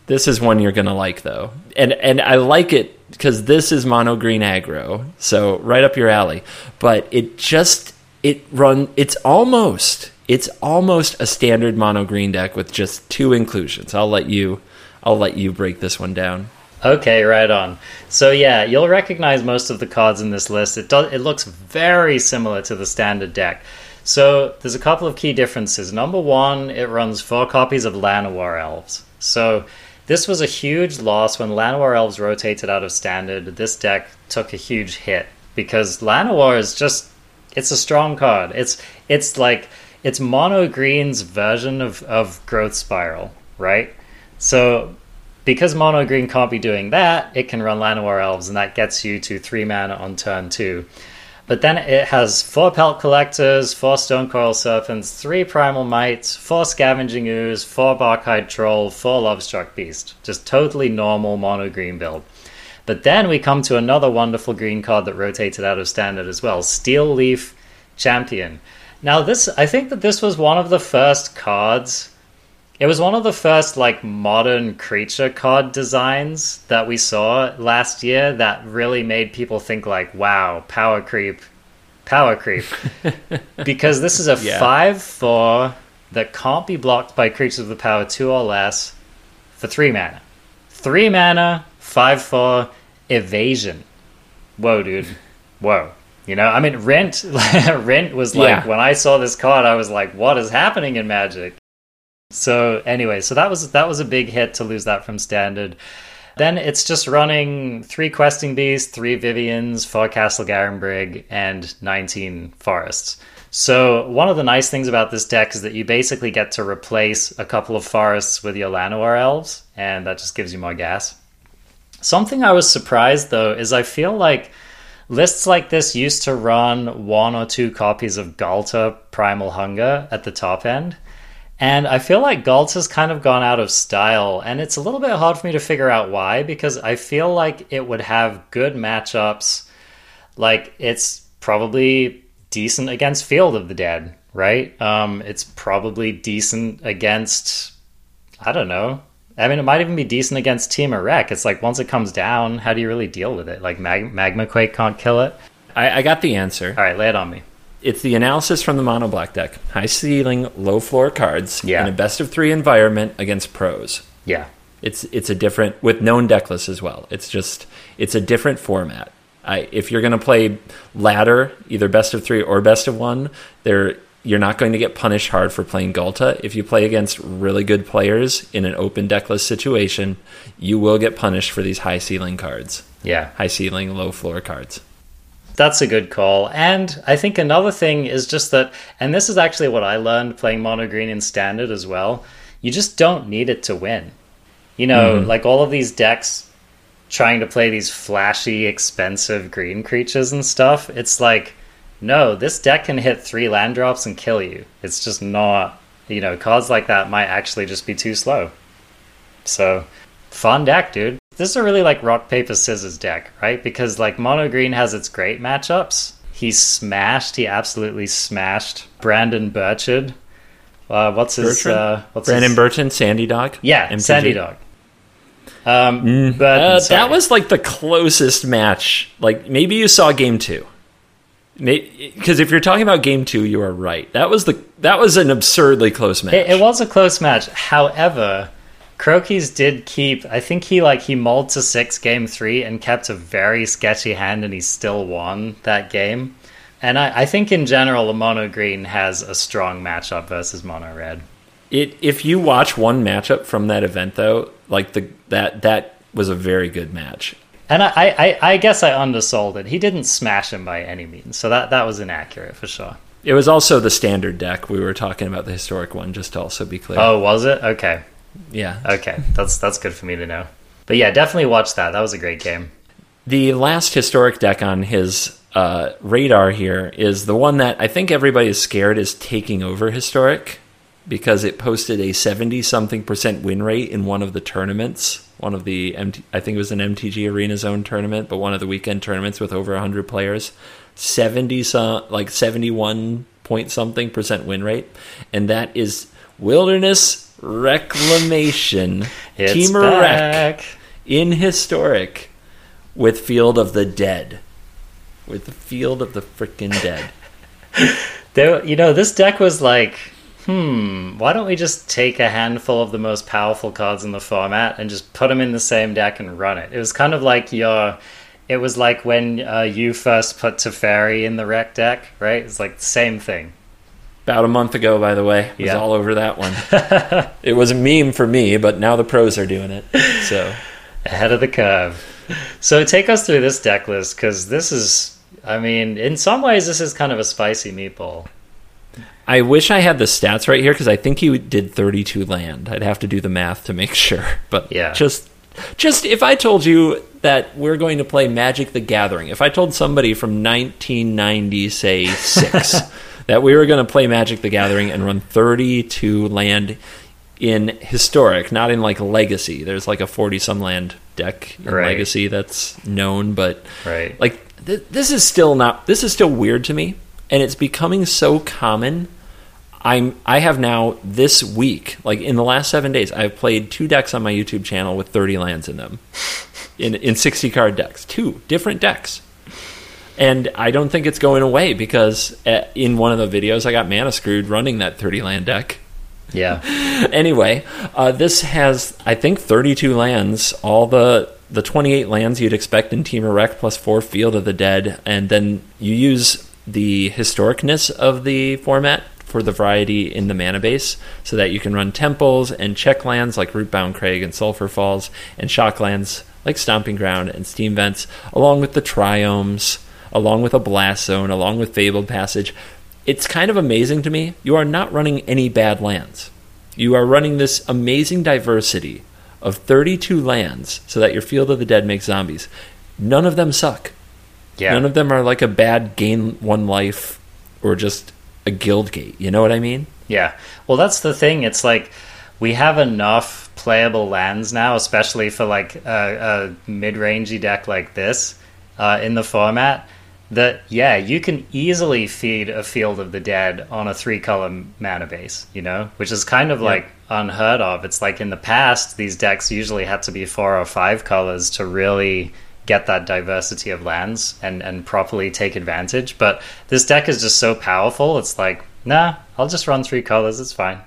This is one you're gonna like though, and and I like it because this is mono green aggro, so right up your alley. But it just it run. It's almost it's almost a standard mono green deck with just two inclusions. I'll let you I'll let you break this one down. Okay, right on. So yeah, you'll recognize most of the cards in this list. It does. It looks very similar to the standard deck. So there's a couple of key differences. Number one, it runs four copies of Llanowar Elves. So this was a huge loss when Llanowar Elves rotated out of standard. This deck took a huge hit because Llanowar is just it's a strong card. It's it's like it's mono green's version of, of growth spiral, right? So because mono green can't be doing that, it can run Llanowar Elves, and that gets you to three mana on turn two. But then it has four Pelt Collectors, four Stonecoil Serpents, three Primal Mights, four Scavenging Ooze, four Barkhide Troll, four Lovestruck Beast. Just totally normal mono green build. But then we come to another wonderful green card that rotated out of standard as well Steel Leaf Champion. Now, this I think that this was one of the first cards it was one of the first like modern creature card designs that we saw last year that really made people think like, wow, power creep power creep. because this is a Yeah. 5 4 that can't be blocked by creatures with power 2 or less for 3 mana. 3 mana, 5 4, evasion. Whoa, dude. Whoa. You know, I mean, Rent, Rent was like, Yeah. when I saw this card, I was like, what is happening in Magic? So anyway, so that was that was a big hit to lose that from standard. Then it's just running three questing beasts, three Viviens, four Castle Garenbrig, and 19 forests. So one of the nice things about this deck is that you basically get to replace a couple of forests with your Llanowar elves, and that just gives you more gas. Something I was surprised though is I feel like lists like this used to run one or two copies of Ghalta Primal Hunger at the top end. And I feel like Galt has kind of gone out of style, and it's a little bit hard for me to figure out why because I feel like it would have good matchups. Like it's probably decent against Field of the Dead, right? Um, it's probably decent against I don't know. I mean, it might even be decent against Temur Rec. It's like once it comes down, how do you really deal with it? Like Mag- Magmaquake can't kill it. I, I got the answer. All right, lay it on me. It's the analysis from the mono black deck. High ceiling, low floor cards Yeah. in a best of three environment against pros. Yeah, It's it's a different with known deck lists as well. It's just it's a different format. I, if you're going to play ladder, either best of three or best of one, there you're not going to get punished hard for playing Ghalta. If you play against really good players in an open deck list situation, you will get punished for these high ceiling cards, yeah. high ceiling, low floor cards. That's a good call. And I think another thing is just that, and this is actually what I learned playing mono green in standard as well. You just don't need it to win. You know, mm-hmm. like all of these decks trying to play these flashy, expensive green creatures and stuff. It's like, no, this deck can hit three land drops and kill you. It's just not, you know, cards like that might actually just be too slow. So, fun deck, dude. This is a really like rock paper scissors deck, right? Because like mono green has its great matchups. He smashed. He absolutely smashed Brandon Burchard. Uh, what's his? Uh, what's Brandon his? Burton, Sandy Dog, Yeah, MTG. Sandy Dog. Um, but Uh, that was like the closest match. Like maybe you saw game two. Because if you're talking about game two, you are right. That was the that was an absurdly close match. It, it was a close match. However, Crokeyz did keep. I think he like he mulled to six game three and kept a very sketchy hand, and he still won that game. And I, I think in general, the mono green has a strong matchup versus mono red. It if you watch one matchup from that event though, like the that that was a very good match. And I, I, I guess I undersold it. He didn't smash him by any means, so that that was inaccurate for sure. It was also the standard deck. We were talking about the historic one, just to also be clear. Oh, was it? Okay, yeah. okay, that's that's good for me to know. But yeah, definitely watch that. That was a great game. The last historic deck on his uh, radar here is the one that I think everybody is scared is taking over historic because it posted a 70 something percent win rate in one of the tournaments. One of the, MT, I think it was an MTG Arena Zone tournament, but one of the weekend tournaments with over 100 players. 70 some, like 71 point something percent win rate. And that is Wilderness Reclamation. It's Temur Rec in historic with Field of the Dead. With the Field of the Frickin' Dead. There, you know, this deck was like, hmm, why don't we just take a handful of the most powerful cards in the format and just put them in the same deck and run it? It was kind of like your, it was like when uh, you first put Teferi in the rec deck, right? It's like the same thing. About a month ago, by the way. Was Yeah. all over that one. it was a meme for me, but now the pros are doing it. So Ahead of the curve. So take us through this deck list because this is, I mean, in some ways, this is kind of a spicy meatball. I wish I had the stats right here because I think he did 32 land. I'd have to do the math to make sure. But Yeah. just just if I told you that we're going to play Magic the Gathering, if I told somebody from 1990, say 6, that we were going to play Magic the Gathering and run 32 land in historic, not in like legacy. There's like a 40 some land deck in Right. legacy that's known, but Right. like th- this is still not this is still weird to me and it's becoming so common i'm i have now this week like in the last seven days i've played two decks on my youtube channel with 30 lands in them in in 60 card decks two different decks And I don't think it's going away because uh, in one of the videos I got mana screwed running that 30 land deck. Yeah. anyway, uh, this has I think 32 lands, all the the 28 lands you'd expect in Temur Rec plus four Field of the Dead, and then you use the historicness of the format for the variety in the mana base, so that you can run temples and check lands like Rootbound Crag and Sulfur Falls, and shock lands like Stomping Ground and Steam Vents, along with the Triomes, along with a Blast Zone, along with Fabled Passage. It's kind of amazing to me. You are not running any bad lands. You are running this amazing diversity of 32 lands so that your Field of the Dead makes zombies. None of them suck. Yeah. None of them are like a bad gain one life or just a guild gate. You know what I mean? Yeah. Well, that's the thing. It's like we have enough playable lands now, especially for like a, a mid-rangey deck like this uh, in the format. That yeah, you can easily feed a Field of the Dead on a three-color mana base. You know, which is kind of Yeah. like unheard of. It's like in the past, these decks usually had to be four or five colors to really get that diversity of lands and, and properly take advantage. But this deck is just so powerful, it's like, nah, I'll just run three colors, it's fine.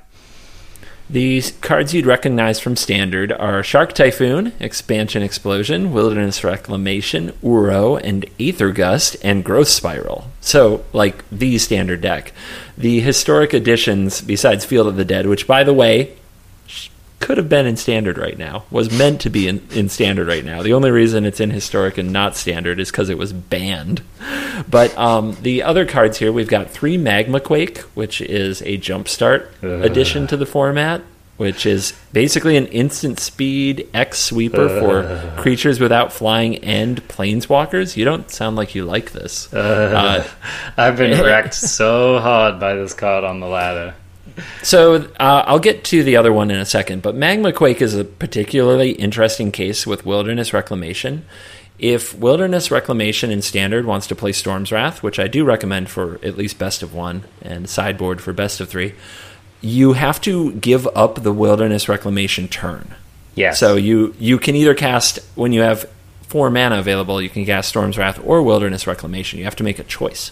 The cards you'd recognize from Standard are Shark Typhoon, Expansion Explosion, Wilderness Reclamation, Uro, and Aether Gust, and Growth Spiral. So, like the Standard deck. The historic additions, besides Field of the Dead, which, by the way, could have been in Standard right now, was meant to be in, in Standard right now. The only reason it's in Historic and not Standard is because it was banned. But um, the other cards here, we've got three Magmaquake, which is a jumpstart addition to the format, which is basically an instant speed X sweeper for creatures without flying and planeswalkers. You don't sound like you like this. Uh, I've been wrecked so hard by this card on the ladder. So uh, I'll get to the other one in a second, but Magmaquake is a particularly interesting case with Wilderness Reclamation. If Wilderness Reclamation in Standard wants to play Storm's Wrath, which I do recommend for at least best of one and sideboard for best of three, you have to give up the Wilderness Reclamation turn. Yes. So you you can either cast when you have four mana available, you can cast Storm's Wrath or Wilderness Reclamation. You have to make a choice.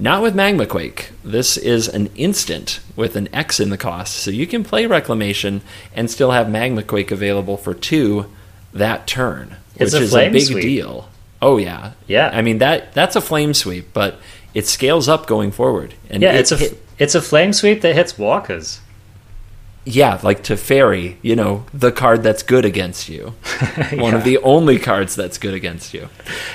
Not with Magmaquake. This is an instant with an X in the cost, so you can play Reclamation and still have Magmaquake available for two that turn, It's which a is a big sweep. deal. Oh yeah, Yeah. I mean that that's a flame sweep, but it scales up going forward. And yeah, it it's a hit- it's a flame sweep that hits walkers. Yeah, like to Teferi, you know, the card that's good against you. One of the only cards that's good against you.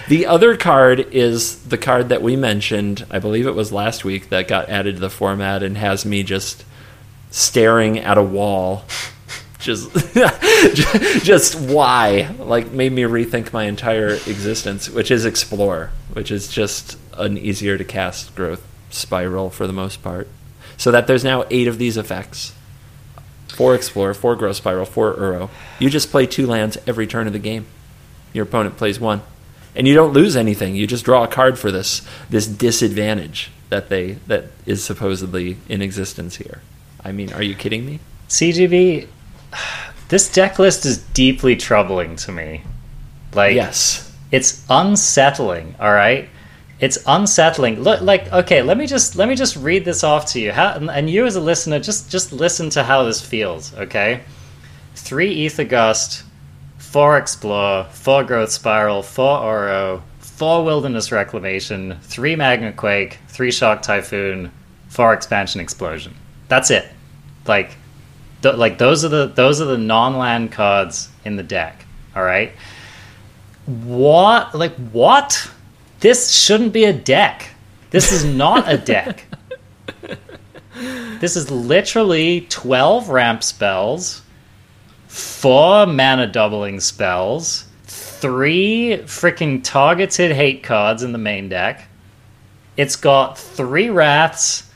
The other card is the card that we mentioned, I believe it was last week, that got added to the format and has me just staring at a wall. Just, just why? Like, made me rethink my entire existence, which is Explore, which is just an easier to cast growth spiral for the most part. So that there's now eight of these effects four Explore, four Growth Spiral, four Uro. You just play two lands every turn of the game. Your opponent plays one. And you don't lose anything. You just draw a card for this this disadvantage that they that is supposedly in existence here. I mean, are you kidding me? CGB, this deck list is deeply troubling to me. Like, yes. it's unsettling all right it's unsettling. Look like okay let me just let me just read this off to you. How, and you as a listener just just listen to how this feels okay? Three Aether Gust four explore four growth spiral four Uro four wilderness reclamation three Magmaquake three Shark Typhoon four expansion explosion. That's it. Like th- like those are the those are the non-land cards in the deck all right? What? Like what? This shouldn't be a deck. This is not a deck. this is literally 12 ramp spells, 4 mana doubling spells, 3 freaking targeted hate cards in the main deck. It's got 3 wraths,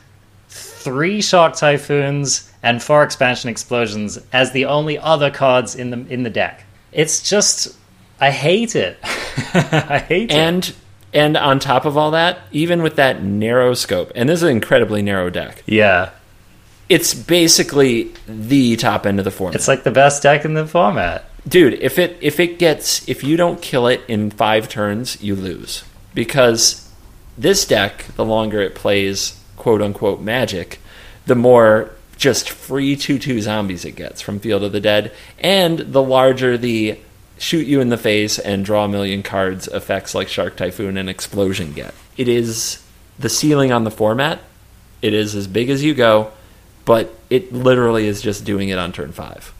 3 Shark Typhoons, and 4 expansion explosions as the only other cards in the in the deck. It's just I hate it. I hate it. And and on top of all that, even with that narrow scope, and this is an incredibly narrow deck, Yeah. it's basically the top end of the format. It's like the best deck in the format. dude if it if it gets if you don't kill it in five turns you lose because this deck, the longer it plays quote unquote magic, the more just free 2 2 zombies it gets from Field of the Dead, and the larger the shoot you in the face and draw a million cards effects like Shark Typhoon and Explosion get. It is the ceiling on the format. It is as big as you go, but it literally is just doing it on turn 5.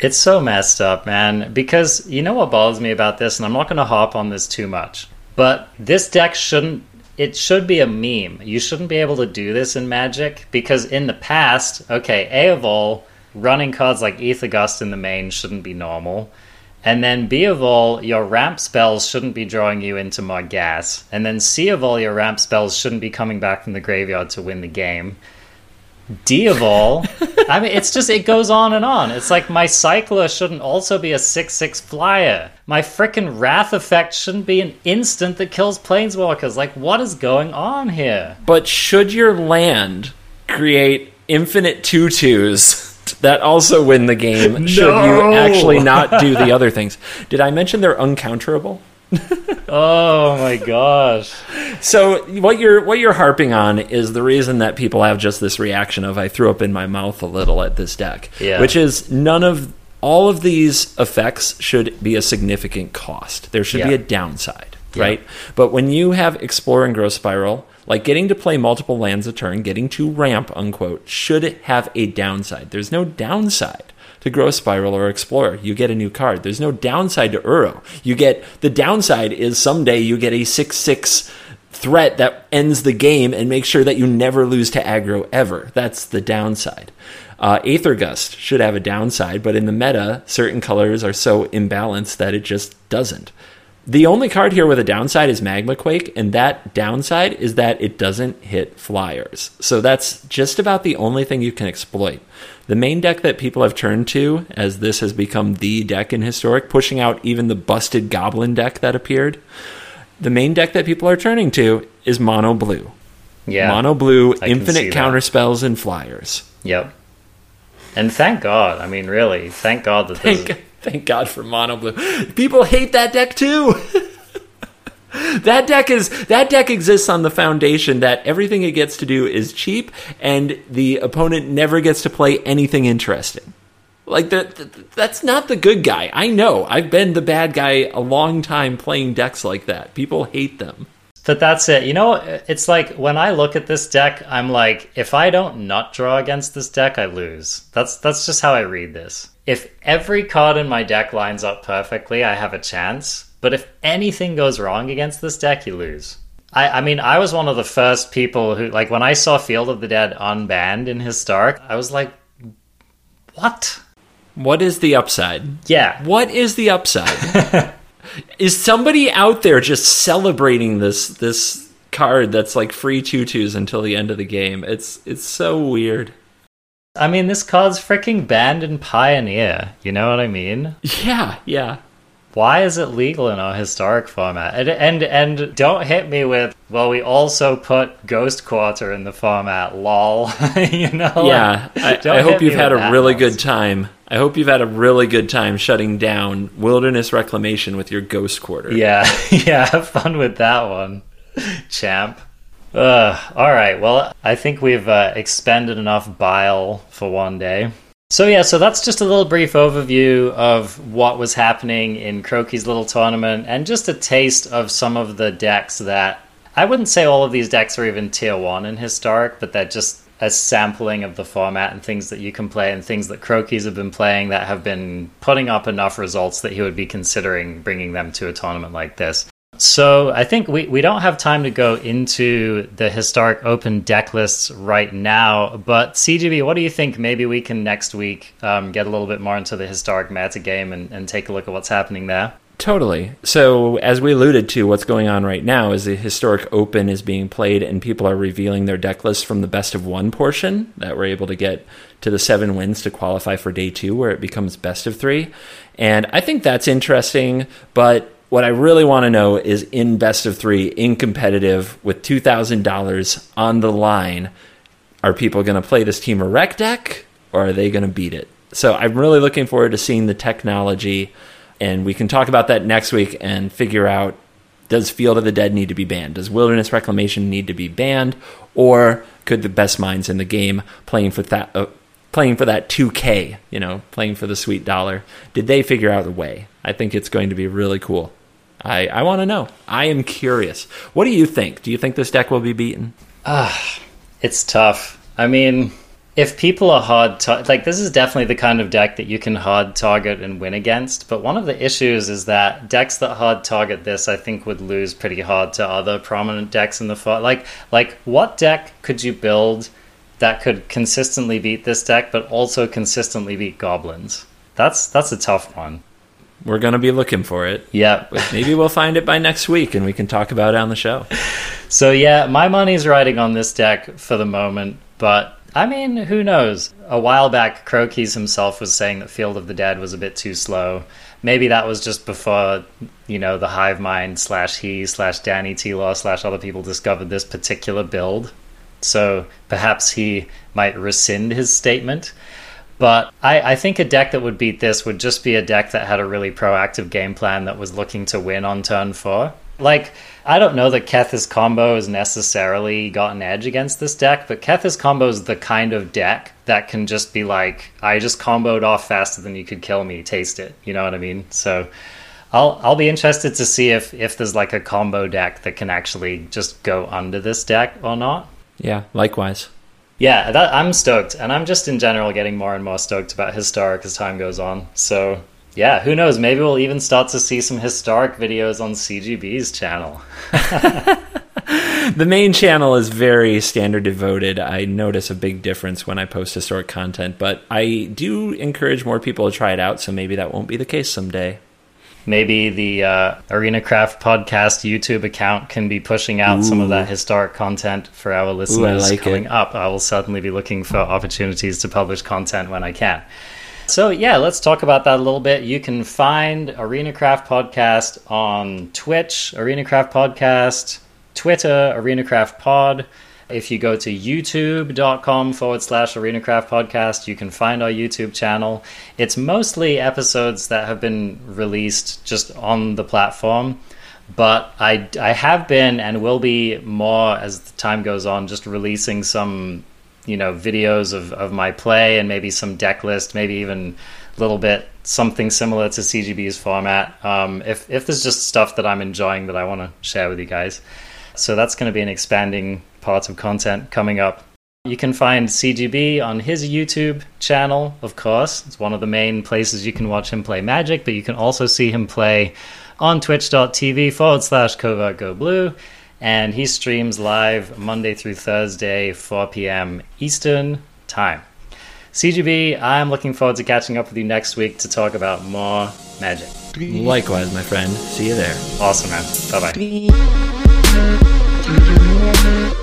It's so messed up, man. Because you know what bothers me about this, and I'm not going to hop on this too much, but this deck shouldn't. It should be a meme. You shouldn't be able to do this in Magic because in the past, okay, A of all, running cards like Aether Gust in the main shouldn't be normal. And then B of all, your ramp spells shouldn't be drawing you into more gas. And then C of all, your ramp spells shouldn't be coming back from the graveyard to win the game. D of all, I mean, it's just, it goes on and on. It's like my Cycler shouldn't also be a 6 6 flyer. My frickin' Wrath effect shouldn't be an instant that kills Planeswalkers. Like, what is going on here? But should your land create infinite tutus that also win the game, should you actually not do the other things? Did I mention they're uncounterable? Oh my gosh. So what you're what you're harping on is the reason that people have just this reaction of I threw up in my mouth a little at this deck, Yeah. which is none of all of these effects should be a significant cost. There should be a downside, right? But when you have explore and grow spiral, like getting to play multiple lands a turn, getting to ramp unquote, should have a downside. There's no downside to grow spiral or explore. You get a new card. There's no downside to Uro. You get the downside is someday you get a six six threat that ends the game and makes sure that you never lose to aggro ever. That's the downside. Uh, Aether Gust should have a downside, but in the meta, certain colors are so imbalanced that it just doesn't. The only card here with a downside is Magmaquake, and that downside is that it doesn't hit flyers. So that's just about the only thing you can exploit. The main deck that people have turned to, as this has become the deck in Historic, pushing out even the busted Goblin deck that appeared, the main deck that people are turning to is Mono Blue. Yeah. Mono Blue, I infinite that. counter spells and flyers. Yep. And thank God. I mean, really, thank God that this. Thank, thank God for Mono Blue. People hate that deck too. that deck is that deck exists on the foundation that everything it gets to do is cheap, and the opponent never gets to play anything interesting. Like that, that's not the good guy. I know. I've been the bad guy a long time playing decks like that. People hate them. But that's it. You know, it's like when I look at this deck, I'm like, if I don't not draw against this deck, I lose. That's that's just how I read this. If every card in my deck lines up perfectly, I have a chance. But if anything goes wrong against this deck, you lose. I, I mean, I was one of the first people who, like, when I saw Field of the Dead unbanned in Historic, I was like, what? What is the upside? Yeah. What is the upside? is somebody out there just celebrating this this card that's like free tutus until the end of the game? It's it's so weird. I mean, this card's freaking banned in Pioneer. You know what I mean? Yeah, yeah. Why is it legal in our historic format? And and and don't hit me with well, we also put Ghost Quarter in the format. Lol. you know? Yeah, I, I hope you've had a really good time. I hope you've had a really good time shutting down Wilderness Reclamation with your Ghost Quarter. Yeah, yeah. Have fun with that one, champ. Uh, all right. Well, I think we've uh, expended enough bile for one day. So yeah, so that's just a little brief overview of what was happening in Crokeyz's little tournament, and just a taste of some of the decks that I wouldn't say all of these decks are even tier one in historic, but they're just a sampling of the format and things that you can play and things that Crokeyz's have been playing that have been putting up enough results that he would be considering bringing them to a tournament like this. So I think we, we don't have time to go into the historic open deck lists right now, but CGB, what do you think? Maybe we can next week um, get a little bit more into the historic meta game and, and take a look at what's happening there. Totally. So, as we alluded to, what's going on right now is the historic open is being played, and people are revealing their deck lists from the best of one portion that we're able to get to the seven wins to qualify for day two, where it becomes best of three. And I think that's interesting, but what I really want to know is in best of three, in competitive, with $2,000 on the line, are people going to play this Temur Rec deck or are they going to beat it? So I'm really looking forward to seeing the technology, and we can talk about that next week and figure out Does Field of the Dead need to be banned? Does Wilderness Reclamation need to be banned? Or could the best minds in the game playing for that uh, playing for that 2K, you know, playing for the sweet dollar, did they figure out a way? I think it's going to be really cool. I, I want to know. I am curious. What do you think? Do you think this deck will be beaten? Ah, it's tough. I mean, if people are hard to- like this is definitely the kind of deck that you can hard target and win against but one of the issues is that decks that hard target this i think would lose pretty hard to other prominent decks in the fight like like what deck could you build that could consistently beat this deck but also consistently beat goblins that's that's a tough one We're going to be looking for it. Yeah. Maybe we'll find it by next week and we can talk about it on the show. So yeah, my money's riding on this deck for the moment, but I mean, who knows? A while back, Crokeyz himself was saying that Field of the Dead was a bit too slow. Maybe that was just before, you know, the Hive Mind slash he slash Danny T Law slash other people discovered this particular build. So perhaps he might rescind his statement. But I, I think a deck that would beat this would just be a deck that had a really proactive game plan that was looking to win on turn four. Like, I don't know that Kethis combo has necessarily got an edge against this deck, but Kethis combo is the kind of deck that can just be like, I just comboed off faster than you could kill me, taste it. You know what I mean? So I'll I'll be interested to see if, if there's like a combo deck that can actually just go under this deck or not. Yeah, likewise. Yeah, that, I'm stoked, and I'm just in general getting more and more stoked about historic as time goes on. So yeah, who knows? Maybe we'll even start to see some historic videos on CGB's channel. The main channel is very standard devoted. I notice a big difference when I post historic content, but I do encourage more people to try it out, so maybe that won't be the case someday. Maybe the uh, Arena Craft podcast YouTube account can be pushing out some of that historic content for our listeners like coming it. up. I will certainly be looking for opportunities to publish content when I can. So yeah, let's talk about that a little bit. You can find Arena Craft Podcast on Twitch, Arena Craft Podcast, Twitter, Arena Craft Pod. If you go to youtube.com forward slash arenacraft podcast, you can find our YouTube channel. It's mostly episodes that have been released just on the platform, but I, I have been and will be more as the time goes on, just releasing some, you know, videos of, of my play and maybe some deck list, maybe even a little bit something similar to CGB's format. Um, if, if there's just stuff that I'm enjoying that I want to share with you guys. So that's going to be an expanding part of content coming up. You can find CGB on his YouTube channel, of course. It's one of the main places you can watch him play Magic, but you can also see him play on twitch.tv forward slash covert go blue. And he streams live Monday through Thursday, 4 p.m. Eastern Time. CGB, I'm looking forward to catching up with you next week to talk about more Magic. Likewise, my friend. See you there. Awesome, man. Bye bye.